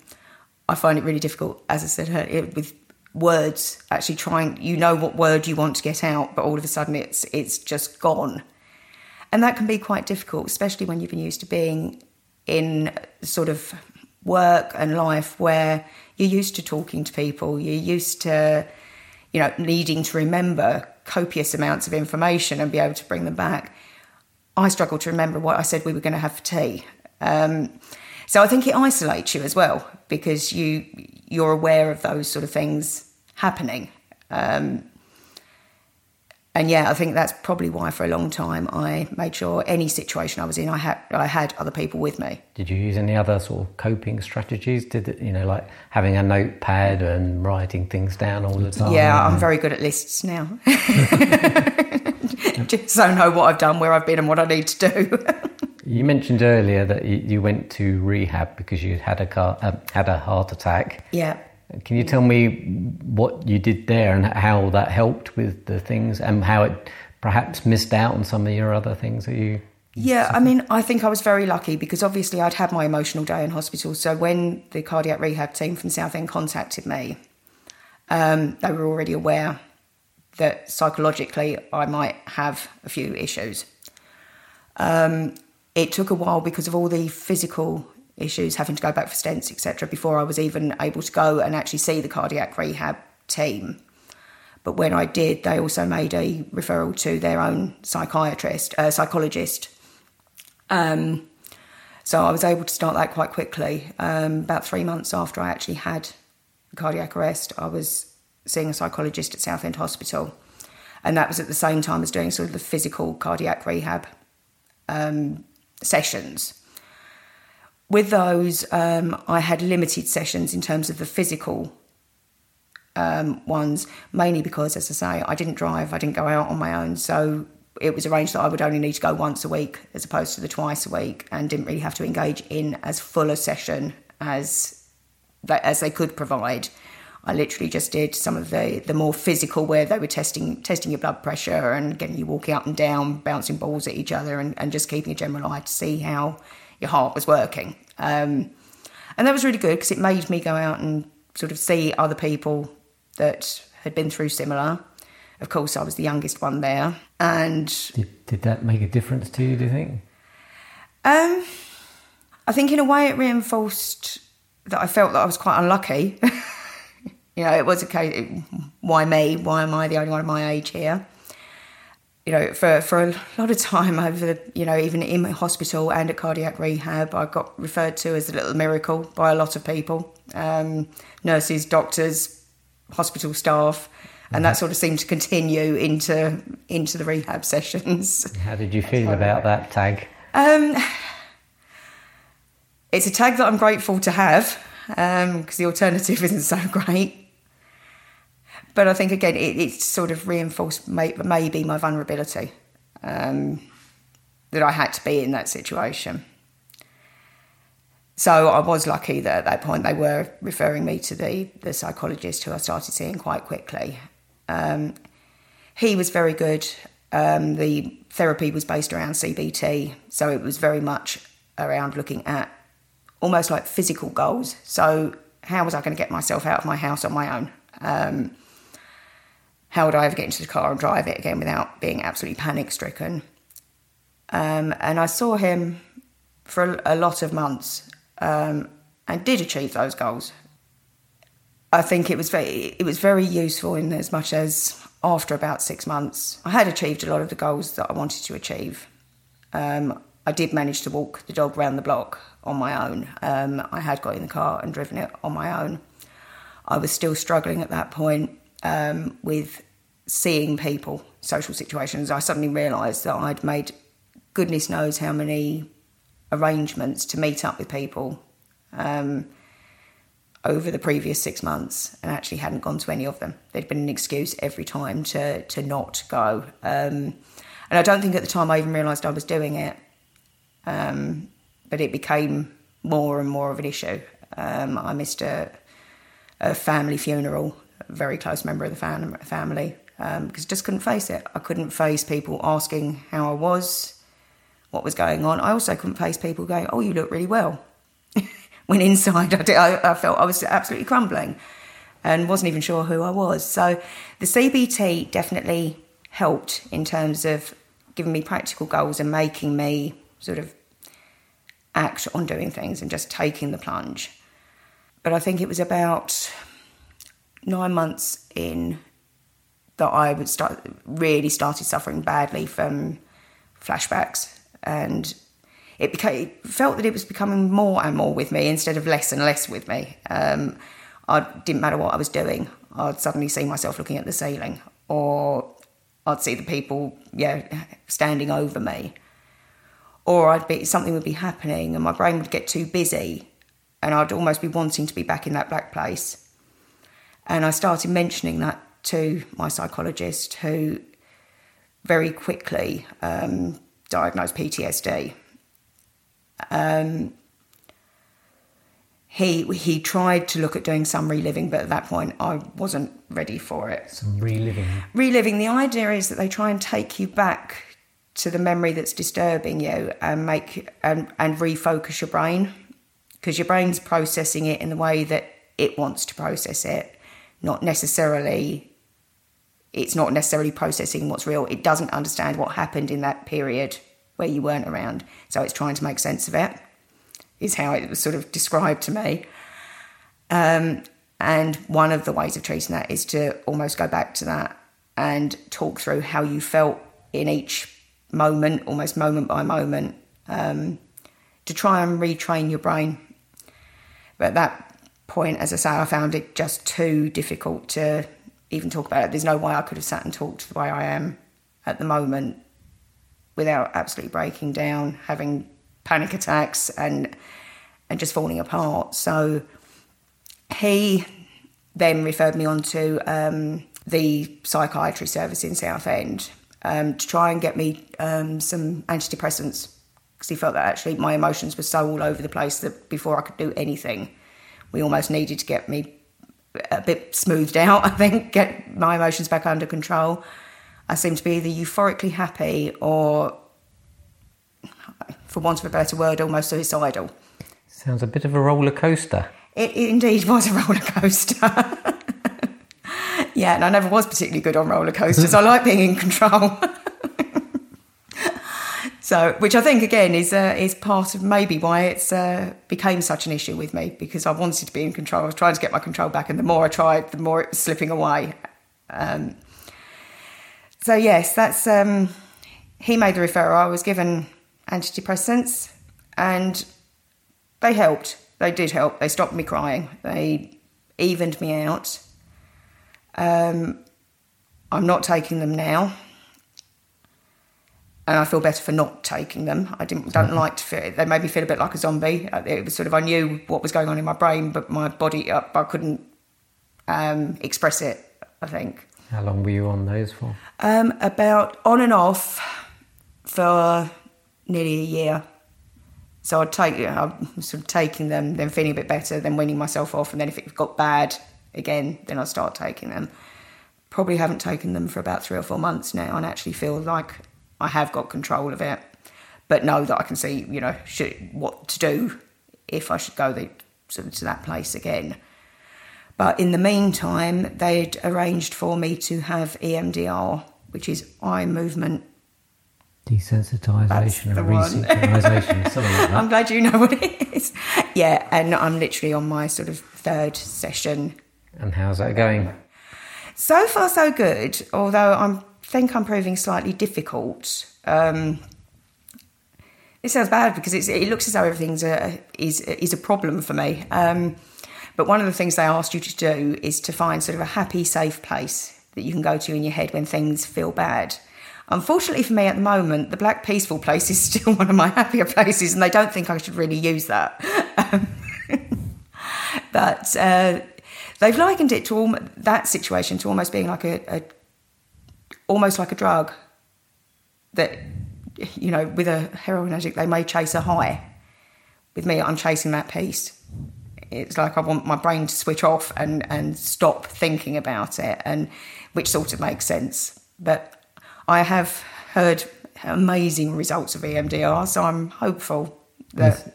I find it really difficult, as I said, with words. Actually, trying, you know what word you want to get out, but all of a sudden it's it's just gone. And that can be quite difficult, especially when you've been used to being in sort of work and life where you're used to talking to people, you're used to, you know, needing to remember copious amounts of information and be able to bring them back. I struggle to remember what I said we were going to have for tea. Um, so I think it isolates you as well because you you're aware of those sort of things happening. Um, and yeah, I think that's probably why for a long time I made sure any situation I was in, I had I had other people with me. Did you use any other sort of coping strategies? Did you know, like having a notepad and writing things down all the time? Yeah, I'm very good at lists now. Just so I know what I've done, where I've been, and what I need to do. you mentioned earlier that you, went to rehab because you had a car, uh, had a heart attack. Yeah. Can you tell me what you did there and how that helped with the things and how it perhaps missed out on some of your other things that you yeah, I mean, I think I was very lucky because obviously I'd had my emotional day in hospital. So when the cardiac rehab team from Southend contacted me, um, they were already aware that psychologically I might have a few issues. Um, it took a while because of all the physical issues, having to go back for stents, etc., before I was even able to go and actually see the cardiac rehab team. But when I did, they also made a referral to their own psychiatrist, uh, psychologist. Um, so I was able to start that quite quickly. Um, about three months after I actually had cardiac arrest, I was seeing a psychologist at Southend Hospital. And that was at the same time as doing sort of the physical cardiac rehab um, sessions. With those, um, I had limited sessions in terms of the physical um, ones, mainly because, as I say, I didn't drive, I didn't go out on my own. So it was arranged that I would only need to go once a week as opposed to the twice a week and didn't really have to engage in as full a session as as they could provide. I literally just did some of the, the more physical where they were testing testing your blood pressure and getting you walking up and down, bouncing balls at each other and, and just keeping a general eye to see how your heart was working. Um, and that was really good because it made me go out and sort of see other people that had been through similar. Of course, I was the youngest one there. And did, did that make a difference to you, do you think? Um, I think in a way it reinforced that I felt that I was quite unlucky. you know, it was a case, why me? Why am I the only one of my age here? You know, for, for a lot of time over, you know, even in hospital and at cardiac rehab, I got referred to as a little miracle by a lot of people um, nurses, doctors, hospital staff. And that sort of seemed to continue into into the rehab sessions. How did you feel about that tag? Um, it's a tag that I'm grateful to have because um, the alternative isn't so great. But I think again, it, it sort of reinforced may, maybe my vulnerability um, that I had to be in that situation. So I was lucky that at that point they were referring me to the the psychologist who I started seeing quite quickly. Um, he was very good. Um, the therapy was based around CBT, so it was very much around looking at almost like physical goals. So how was I going to get myself out of my house on my own? Um, how would I ever get into the car and drive it again without being absolutely panic stricken? Um, and I saw him for a, lot of months um, and did achieve those goals. I think it was very it was very useful in as much as after about six months, I had achieved a lot of the goals that I wanted to achieve. Um, I did manage to walk the dog around the block on my own. Um, I had got in the car and driven it on my own. I was still struggling at that point um, with seeing people, social situations, I suddenly realised that I'd made goodness knows how many arrangements to meet up with people um, over the previous six months and actually hadn't gone to any of them. There'd been an excuse every time to, to not go. Um, and I don't think at the time I even realised I was doing it. Um, but it became more and more of an issue. Um, I missed a, a family funeral, a very close member of the fam- family um, because I just couldn't face it. I couldn't face people asking how I was, what was going on. I also couldn't face people going, "Oh, you look really well." when inside, I, did, I, I felt I was absolutely crumbling, and wasn't even sure who I was. So the CBT definitely helped in terms of giving me practical goals and making me sort of act on doing things and just taking the plunge. But I think it was about nine months in that I would start really started suffering badly from flashbacks, and it became it felt that it was becoming more and more with me instead of less and less with me. Um, I didn't matter what I was doing. I'd suddenly see myself looking at the ceiling, or I'd see the people, yeah, standing over me, or I'd be something would be happening, and my brain would get too busy, and I'd almost be wanting to be back in that black place. And I started mentioning that to my psychologist, who very quickly um, diagnosed PTSD. Um, he he tried to look at doing some reliving, but at that point I wasn't ready for it. Some reliving. Reliving. The idea is that they try and take you back to the memory that's disturbing you and make and, and refocus your brain because your brain's processing it in the way that it wants to process it, not necessarily it's not necessarily processing what's real. It doesn't understand what happened in that period where you weren't around. So it's trying to make sense of it, is how it was sort of described to me. Um, and one of the ways of treating that is to almost go back to that and talk through how you felt in each moment, almost moment by moment, um, to try and retrain your brain. But at that point, as I say, I found it just too difficult to even talk about it. There's no way I could have sat and talked the way I am at the moment without absolutely breaking down, having panic attacks, and and just falling apart. So he then referred me on to um, the psychiatry service in Southend um, to try and get me um, some antidepressants because he felt that actually my emotions were so all over the place that before I could do anything, we almost needed to get me a bit smoothed out, I think, get my emotions back under control. I seem to be either euphorically happy or, for want of a better word, almost suicidal. Sounds a bit of a roller coaster. It, it indeed was a roller coaster. yeah, and I never was particularly good on roller coasters. I like being in control. So, which I think again is uh, is part of maybe why it's uh, became such an issue with me because I wanted to be in control. I was trying to get my control back, and the more I tried, the more it was slipping away. Um, so yes, that's um, he made the referral. I was given antidepressants, and they helped. They did help. They stopped me crying. They evened me out. Um, I'm not taking them now and I feel better for not taking them. I didn't don't mm-hmm. like to feel they made me feel a bit like a zombie. Uh, it was sort of I knew what was going on in my brain, but my body uh, I couldn't um, express it I think. How long were you on those for? Um, about on and off for nearly a year. So I'd take, I'm sort of taking them, then feeling a bit better, then weaning myself off, and then if it got bad again, then I'd start taking them. Probably haven't taken them for about three or four months now, and actually feel like I have got control of it, but know that I can see, you know, should, what to do if I should go the, sort of to that place again. But in the meantime, they'd arranged for me to have EMDR, which is eye movement Desensitization and resensitization, something like that. I'm glad you know what it is. Yeah, and I'm literally on my sort of third session. And how's that going? So far, so good. Although I think I'm proving slightly difficult. Um, it sounds bad because it looks as though everything's a, is is a problem for me. Um, but one of the things they asked you to do is to find sort of a happy, safe place that you can go to in your head when things feel bad. Unfortunately for me at the moment, the Black Peaceful place is still one of my happier places, and they don't think I should really use that. but uh, they've likened it to that situation to almost being like a, a almost like a drug that you know with a heroin addict they may chase a high. With me, I'm chasing that peace. It's like I want my brain to switch off and and stop thinking about it, and which sort of makes sense. But I have heard amazing results of EMDR, so I'm hopeful that. Yes.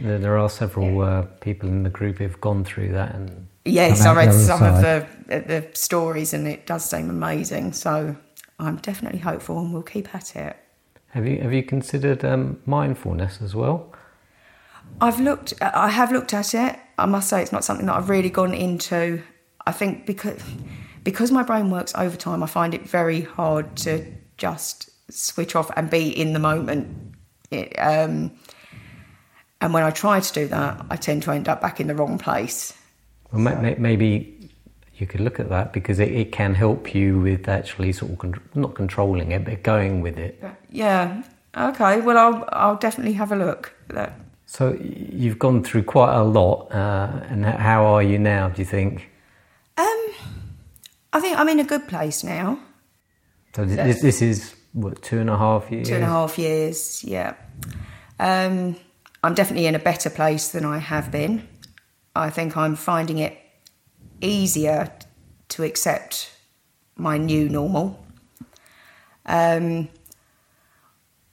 There are several uh, people in the group who've gone through that, and yes, I read some side. of the the stories, and it does seem amazing. So I'm definitely hopeful, and we'll keep at it. Have you have you considered um, mindfulness as well? I've looked. I have looked at it. I must say, it's not something that I've really gone into. I think because because my brain works overtime, I find it very hard to just switch off and be in the moment. It, um, and when I try to do that, I tend to end up back in the wrong place. Well, so. maybe you could look at that because it, it, can help you with actually sort of con- not controlling it, but going with it. Yeah. Okay. Well, I'll I'll definitely have a look at that. So you've gone through quite a lot, uh, and how are you now? Do you think? Um, I think I'm in a good place now. So this, this is what two and a half years. Two and a half years, yeah. Um, I'm definitely in a better place than I have been. I think I'm finding it easier to accept my new normal. Um,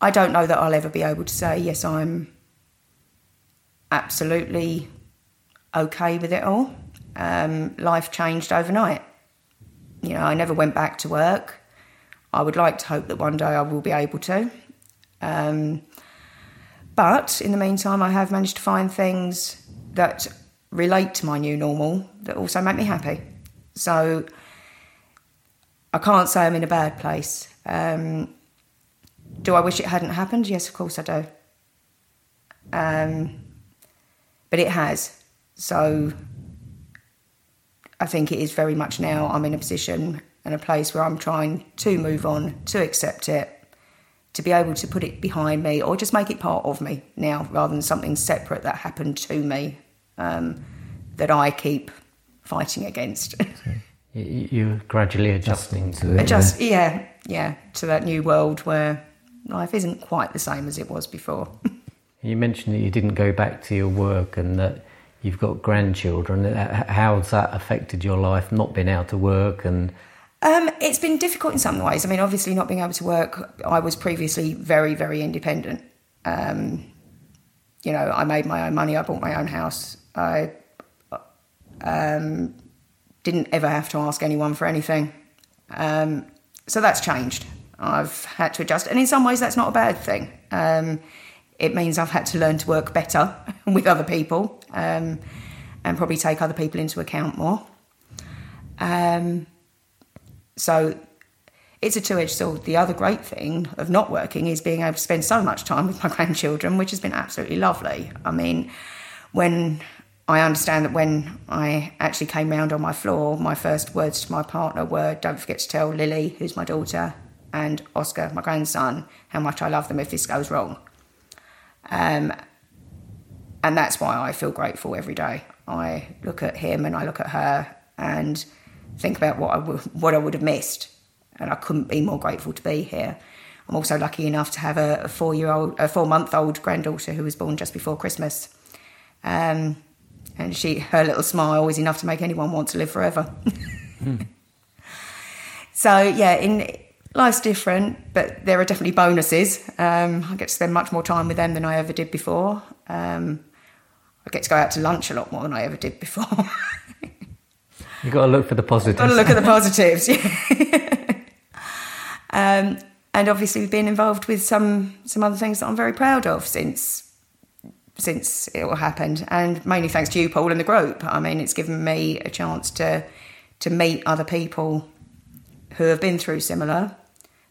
I don't know that I'll ever be able to say yes. I'm absolutely okay with it all. Um, life changed overnight. You know, I never went back to work. I would like to hope that one day I will be able to. Um, but in the meantime, I have managed to find things that relate to my new normal that also make me happy. So I can't say I'm in a bad place. Um, do I wish it hadn't happened? Yes, of course I do. Um, but it has. So I think it is very much now I'm in a position and a place where I'm trying to move on, to accept it, to be able to put it behind me or just make it part of me now rather than something separate that happened to me um, that I keep fighting against. You're gradually adjusting to it. Adjust, yeah, yeah, to that new world where life isn't quite the same as it was before. you mentioned that you didn't go back to your work and that you've got grandchildren. How's that affected your life, not being able to work and? Um, it's been difficult in some ways. I mean, obviously, not being able to work. I was previously very, very independent. Um, you know, I made my own money. I bought my own house. I um, didn't ever have to ask anyone for anything. Um, so that's changed. I've had to adjust, and in some ways, that's not a bad thing. Um, it means I've had to learn to work better with other people um, and probably take other people into account more. Um, so it's a two edged sword. The other great thing of not working is being able to spend so much time with my grandchildren, which has been absolutely lovely. I mean, when I understand that when I actually came round on my floor, my first words to my partner were, Don't forget to tell Lily, who's my daughter, and Oscar, my grandson, how much I love them if this goes wrong. Um, and that's why I feel grateful every day. I look at him and I look at her, and think about what I w- what I would have missed, and I couldn't be more grateful to be here. I'm also lucky enough to have a, a four year old, a four month old granddaughter who was born just before Christmas, um, and she her little smile was enough to make anyone want to live forever. mm. So yeah, in life's different, but there are definitely bonuses. Um, I get to spend much more time with them than I ever did before. Um, I get to go out to lunch a lot more than I ever did before. You've got to look for the positives. Got to look at the positives. Yeah. um, and obviously, we've been involved with some some other things that I'm very proud of since since it all happened, and mainly thanks to you, Paul, and the group. I mean, it's given me a chance to to meet other people who have been through similar.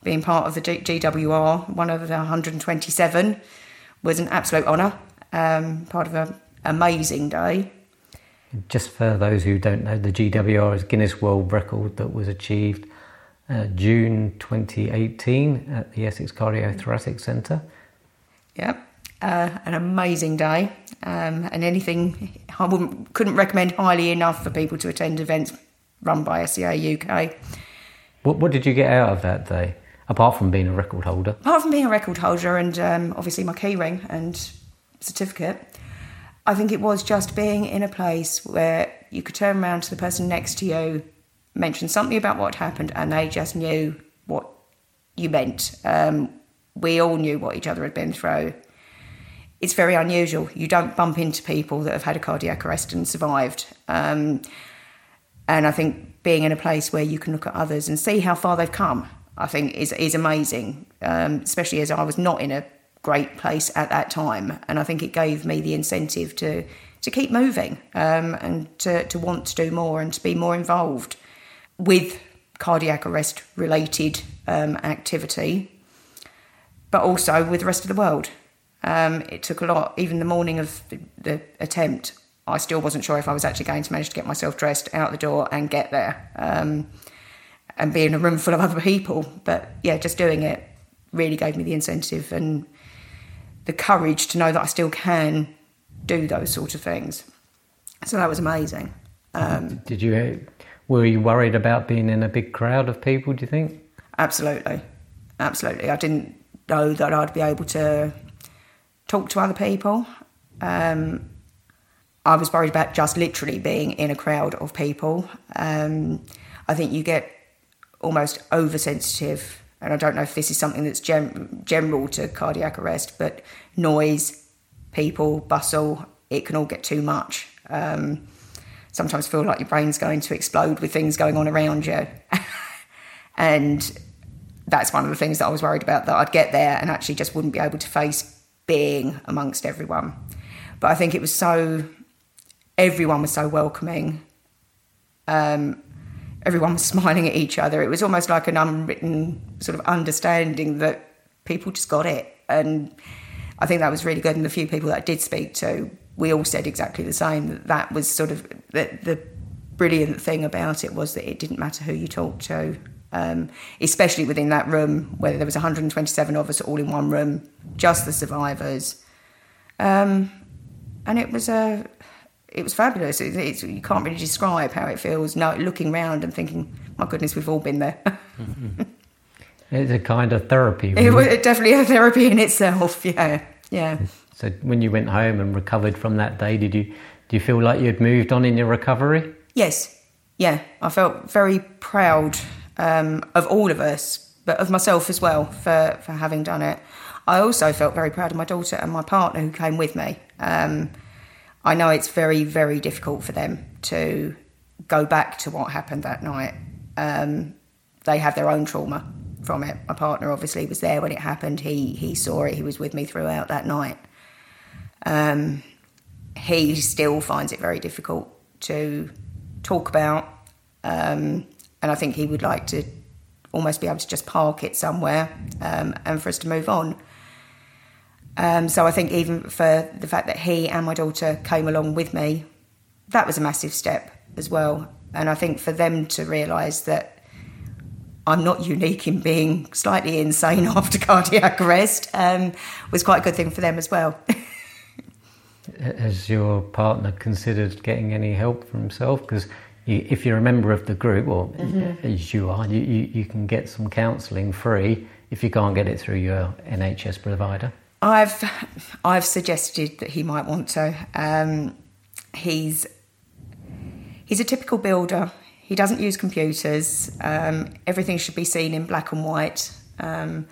Being part of the G- GWR, one of the 127, was an absolute honour. Um, part of an amazing day. Just for those who don't know, the GWR is Guinness World Record that was achieved uh, June 2018 at the Essex Cardiothoracic Centre. Yep, uh, an amazing day, um, and anything I wouldn't, couldn't recommend highly enough for people to attend events run by SCA UK. What, what did you get out of that day, apart from being a record holder? Apart from being a record holder and um, obviously my keyring and certificate, I think it was just being in a place where you could turn around to the person next to you mention something about what happened and they just knew what you meant. Um, we all knew what each other had been through. It's very unusual. You don't bump into people that have had a cardiac arrest and survived. Um, and I think being in a place where you can look at others and see how far they've come, I think is is amazing. Um, especially as I was not in a great place at that time, and I think it gave me the incentive to to keep moving um, and to, to want to do more and to be more involved with cardiac arrest related um, activity, but also with the rest of the world. Um, it took a lot, even the morning of the, the, attempt, I still wasn't sure if I was actually going to manage to get myself dressed out the door and get there um, and be in a room full of other people. But yeah, just doing it really gave me the incentive and the courage to know that I still can do those sort of things. So that was amazing. Um, Did you were you worried about being in a big crowd of people, do you think? Absolutely. Absolutely. I didn't know that I'd be able to talk to other people. Um, I was worried about just literally being in a crowd of people. Um, I think you get almost oversensitive, and I don't know if this is something that's gem- general to cardiac arrest, but noise, people, bustle, it can all get too much. Um, sometimes feel like your brain's going to explode with things going on around you. and that's one of the things that I was worried about that I'd get there and actually just wouldn't be able to face being amongst everyone. But I think it was so, everyone was so welcoming. Um, everyone was smiling at each other. It was almost like an unwritten sort of understanding that people just got it. And I think that was really good. And the few people that I did speak to we all said exactly the same. That that was sort of the, the brilliant thing about it was that it didn't matter who you talked to, um, especially within that room, whether there was 127 of us all in one room, just the survivors, um, and it was a. It was fabulous. It, you can't really describe how it feels. No, looking around and thinking, "My goodness, we've all been there." It's a kind of therapy. Really. It was definitely a therapy in itself. Yeah, yeah. So when you went home and recovered from that day, did you do you feel like you'd moved on in your recovery? Yes, yeah. I felt very proud um, of all of us, but of myself as well for for having done it. I also felt very proud of my daughter and my partner who came with me. Um, I know it's very very difficult for them to go back to what happened that night. Um, they have their own trauma from it. My partner obviously was there when it happened. He he saw it. He was with me throughout that night. Um, he still finds it very difficult to talk about, um, and I think he would like to almost be able to just park it somewhere um, and for us to move on. Um, so I think even for the fact that he and my daughter came along with me, that was a massive step as well. And I think for them to realise that I'm not unique in being slightly insane after cardiac arrest um, was quite a good thing for them as well. Has your partner considered getting any help for himself? Because you, if you're a member of the group, or mm-hmm. as you are, you, you, you can get some counselling free if you can't get it through your NHS provider. I've I've suggested that he might want to. Um, he's he's a typical builder. He doesn't use computers. Um, everything should be seen in black and white. Um,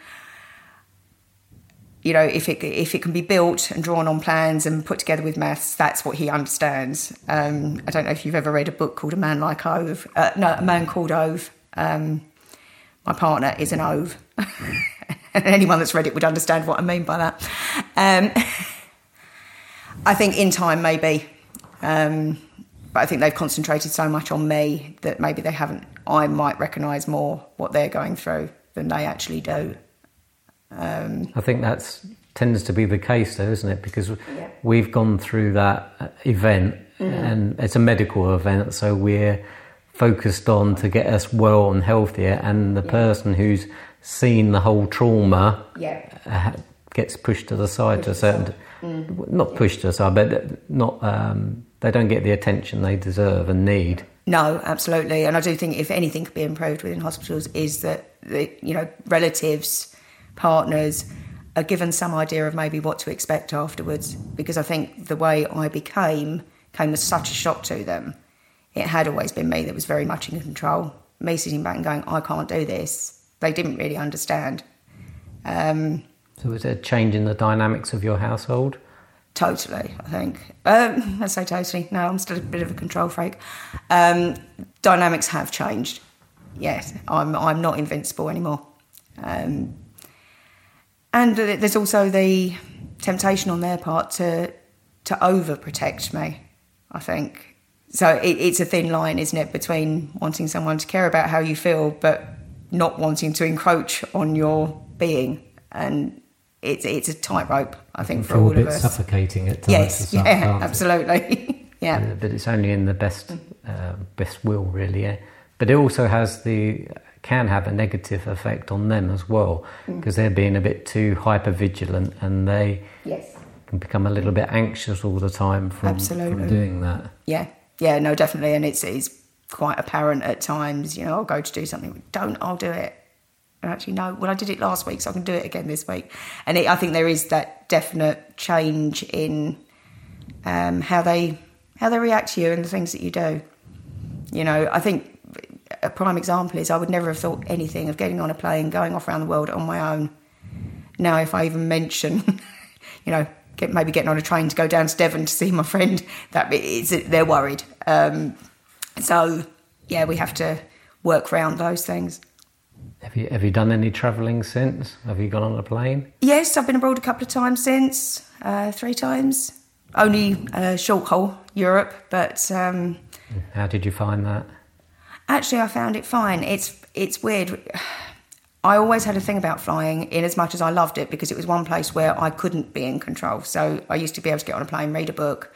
you know, if it if it can be built and drawn on plans and put together with maths, that's what he understands. Um, I don't know if you've ever read a book called A Man Like Ove. Uh, no, A Man Called Ove. Um, my partner is an Ove. and anyone that's read it would understand what I mean by that. Um, I think in time, maybe. Um, but I think they've concentrated so much on me that maybe they haven't. I might recognise more what they're going through than they actually do. Um, I think that tends to be the case, though, isn't it? Because yeah. we've gone through that uh, event, mm-hmm. and it's a medical event, so we're focused on to get us well and healthier. And the yeah. person who's seen the whole trauma yeah. Uh, gets pushed to the side pushed to a certain, mm. not pushed to the side, but not. Um, they don't get the attention they deserve and need. No, absolutely, and I do think if anything could be improved within hospitals is that the, you know relatives partners are given some idea of maybe what to expect afterwards. Because I think the way I became came as such a shock to them. It had always been me that was very much in control. Me sitting back and going, I can't do this. They didn't really understand. Um, so was there a change in the dynamics of your household? Totally, I think. Um, I say totally. No, I'm still a bit of a control freak. Um, dynamics have changed. Yes, I'm. I'm not invincible anymore. Um, and there's also the temptation on their part to to overprotect me. I think so. It, it's a thin line, isn't it, between wanting someone to care about how you feel, but not wanting to encroach on your being, and it's it's a tightrope. I think for all a bit of us. Suffocating at times. Yes, yeah, absolutely. yeah. yeah. But it's only in the best uh, best will, really. Yeah? But it also has the can have a negative effect on them as well because mm. they're being a bit too hyper vigilant and they yes. can become a little bit anxious all the time from, from doing that. Yeah, yeah, no, definitely, and it's it's quite apparent at times. You know, I'll go to do something, don't, I'll do it. And actually, no, well, I did it last week, so I can do it again this week. And it, I think there is that definite change in um, how they how they react to you and the things that you do. You know, I think a prime example is I would never have thought anything of getting on a plane, going off around the world on my own. Now, if I even mention, you know, get, maybe getting on a train to go down to Devon to see my friend, that is, they're worried. Um, so, yeah, we have to work around those things. Have you have you done any travelling since? Have you gone on a plane? Yes, I've been abroad a couple of times since, uh, three times. Only uh, short haul Europe, but. Um, How did you find that? Actually, I found it fine. It's it's weird. I always had a thing about flying, in as much as I loved it, because it was one place where I couldn't be in control. So I used to be able to get on a plane, read a book,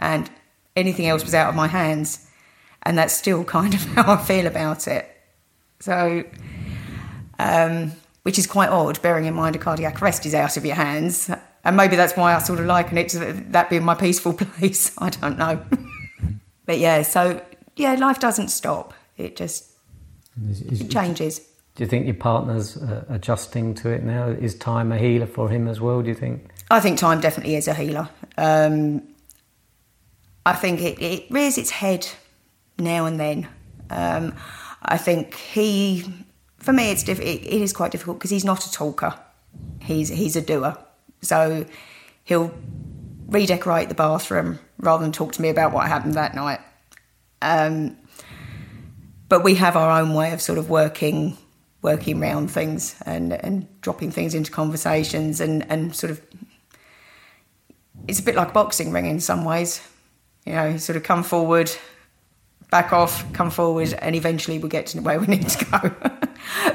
and anything else was out of my hands. And that's still kind of how I feel about it. So, um, which is quite odd, bearing in mind a cardiac arrest is out of your hands. And maybe that's why I sort of liken it to that being my peaceful place. I don't know. but yeah, so yeah, life doesn't stop. It just is, is, it changes. Do you think your partner's uh, adjusting to it now? Is time a healer for him as well? Do you think? I think time definitely is a healer. Um, I think it, it, rears its head now and then. Um, I think he, for me, it's diff- it, it is quite difficult because he's not a talker. He's he's a doer. So he'll redecorate the bathroom rather than talk to me about what happened that night. Um, but we have our own way of sort of working working around things and and dropping things into conversations and and sort of it's a bit like boxing ring in some ways. You know sort of come forward back off come forward and eventually we'll get to where we need to go.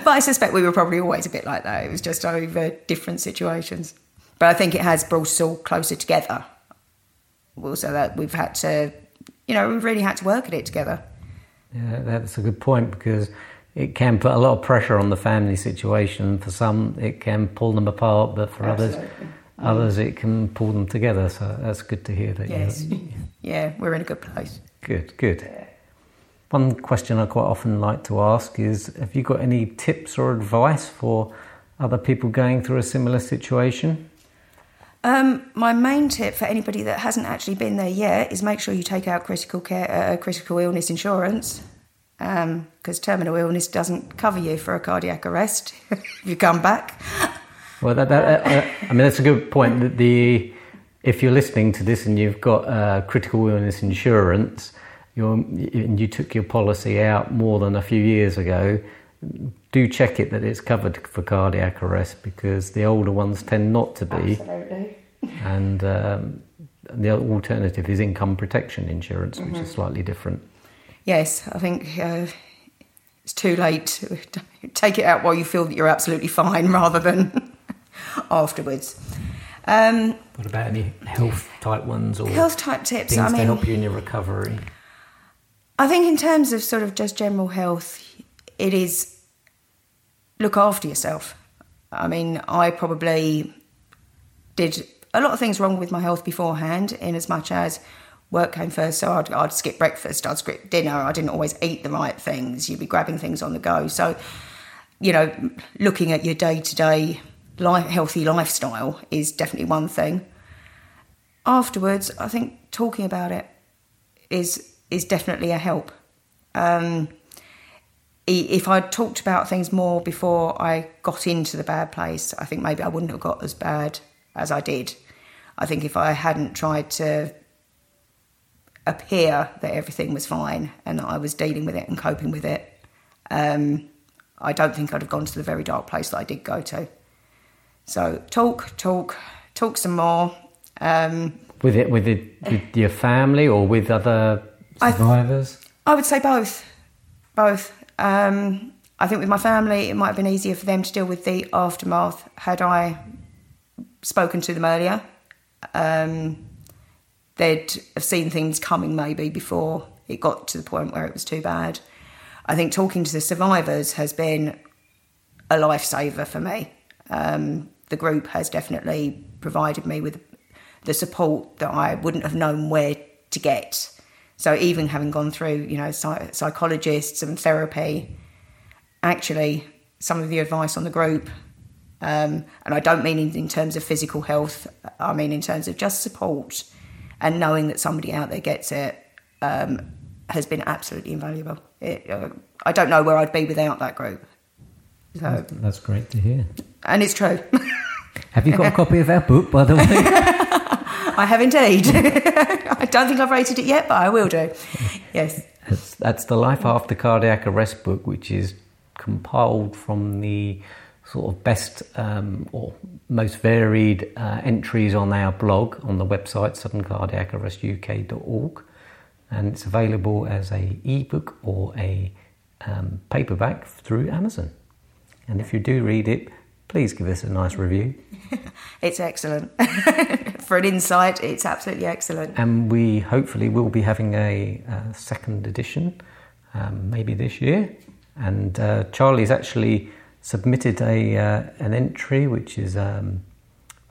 But i suspect we were probably always a bit like that. It was just over different situations. But i think it has brought us all closer together. Also that we've had to you know we've really had to work at it together yeah, that's a good point because it can put a lot of pressure on the family situation. For some, it can pull them apart, but for Absolutely. others, mm. others it can pull them together. So that's good to hear that. Yes, yeah, we're in a good place. Good, good. one question I quite often like to ask is Have you got any tips or advice for other people going through a similar situation? Um, my main tip for anybody that hasn't actually been there yet is make sure you take out critical care, uh, critical illness insurance, because um, terminal illness doesn't cover you for a cardiac arrest if you come back. Well, that, that, uh, uh, I mean that's a good point. That the if you're listening to this and you've got uh, critical illness insurance, and you took your policy out more than a few years ago, do check it that it's covered for cardiac arrest because the older ones tend not to be. Absolutely. and um, the alternative is income protection insurance, which mm-hmm. is slightly different. Yes, I think uh, it's too late. To take it out while you feel that you're absolutely fine rather than afterwards. Um, what about any health type ones or health type tips? Things I mean, to help you in your recovery. I think in terms of sort of just general health, it is look after yourself. I mean, I probably did a lot of things wrong with my health beforehand, in as much as work came first, so I'd, I'd skip breakfast, I'd skip dinner, I didn't always eat the right things. You'd be grabbing things on the go. So, you know, looking at your day to day healthy lifestyle is definitely one thing. Afterwards, I think talking about it is is definitely a help. Um, if I'd talked about things more before I got into the bad place, I think maybe I wouldn't have got as bad as I did. I think if I hadn't tried to appear that everything was fine and that I was dealing with it and coping with it, um, I don't think I'd have gone to the very dark place that I did go to. So talk, talk, talk some more. Um, with it, with, it, with your family or with other survivors? I, I would say both. Both. Um, I think with my family, it might have been easier for them to deal with the aftermath had I spoken to them earlier. Um, they'd have seen things coming maybe before it got to the point where it was too bad. I think talking to the survivors has been a lifesaver for me. Um, the group has definitely provided me with the support that I wouldn't have known where to get. So even having gone through, you know, psychologists and therapy, actually some of the advice on the group, um, and I don't mean in, in, terms of physical health, I mean in terms of just support and knowing that somebody out there gets it, um, has been absolutely invaluable. It, uh, I don't know where I'd be without that group. So that's great to hear, and it's true. Have you got a copy of our book, by the way? I have indeed. I don't think I've rated it yet, but I will do. Yes. That's, that's the Life After Cardiac Arrest book, which is compiled from the sort of best um, or most varied uh, entries on our blog on the website suddencardiacarrestuk.org and it's available as a ebook or a um, paperback through Amazon. And if you do read it, please give us a nice review. it's excellent. For an insight, it's absolutely excellent. And we hopefully will be having a, a second edition, um, maybe this year. And uh, Charlie's actually submitted a uh, an entry which is um,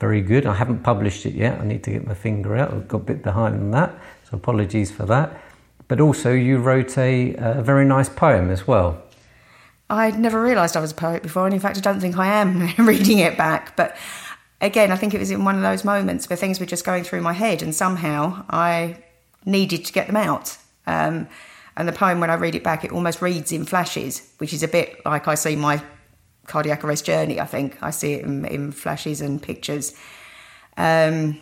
very good. I haven't published it yet. I need to get my finger out. I've got a bit behind on that, so apologies for that. But also, you wrote a, a very nice poem as well. I'd never realised I was a poet before, and in fact, I don't think I am reading it back. But again, I think it was in one of those moments where things were just going through my head, and somehow I needed to get them out. Um, and the poem, when I read it back, it almost reads in flashes, which is a bit like I see my cardiac arrest journey. I think I see it in, in flashes and pictures. Um,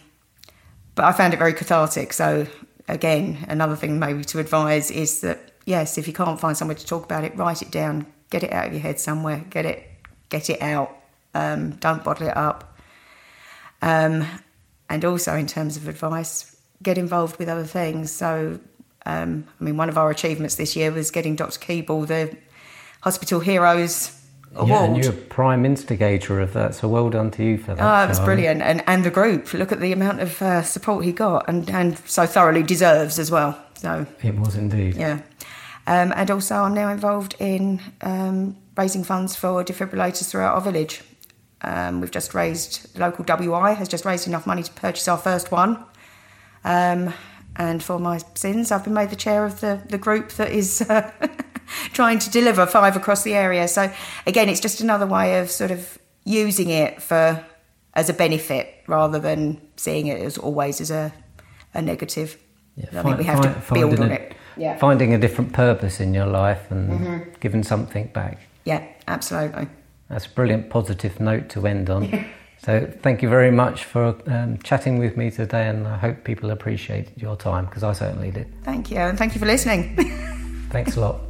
but I found it very cathartic. So again, another thing maybe to advise is that yes, if you can't find somewhere to talk about it, write it down, get it out of your head somewhere, get it, get it out. Um, don't bottle it up. Um, and also, in terms of advice, get involved with other things. So, um, I mean, one of our achievements this year was getting Dr. Keeble the Hospital Heroes Award. Yeah, and you're a prime instigator of that, so well done to you for that. Oh, it was brilliant. And, and the group, look at the amount of uh, support he got and, and so thoroughly deserves as well. So It was indeed. Yeah. Um, and also, I'm now involved in um, raising funds for defibrillators throughout our village. Um, we've just raised, the local WI has just raised enough money to purchase our first one. Um, and for my sins, I've been made the chair of the, the group that is uh, trying to deliver five across the area. So again, it's just another way of sort of using it for as a benefit rather than seeing it as always as a, a negative. Yeah, I find, think we have find, to build on a, it yeah. finding a different purpose in your life and mm-hmm. giving something back. Yeah, absolutely. That's a brilliant positive note to end on. so thank you very much for um, chatting with me today, and I hope people appreciated your time because I certainly did. Thank you, and thank you for listening. Thanks a lot.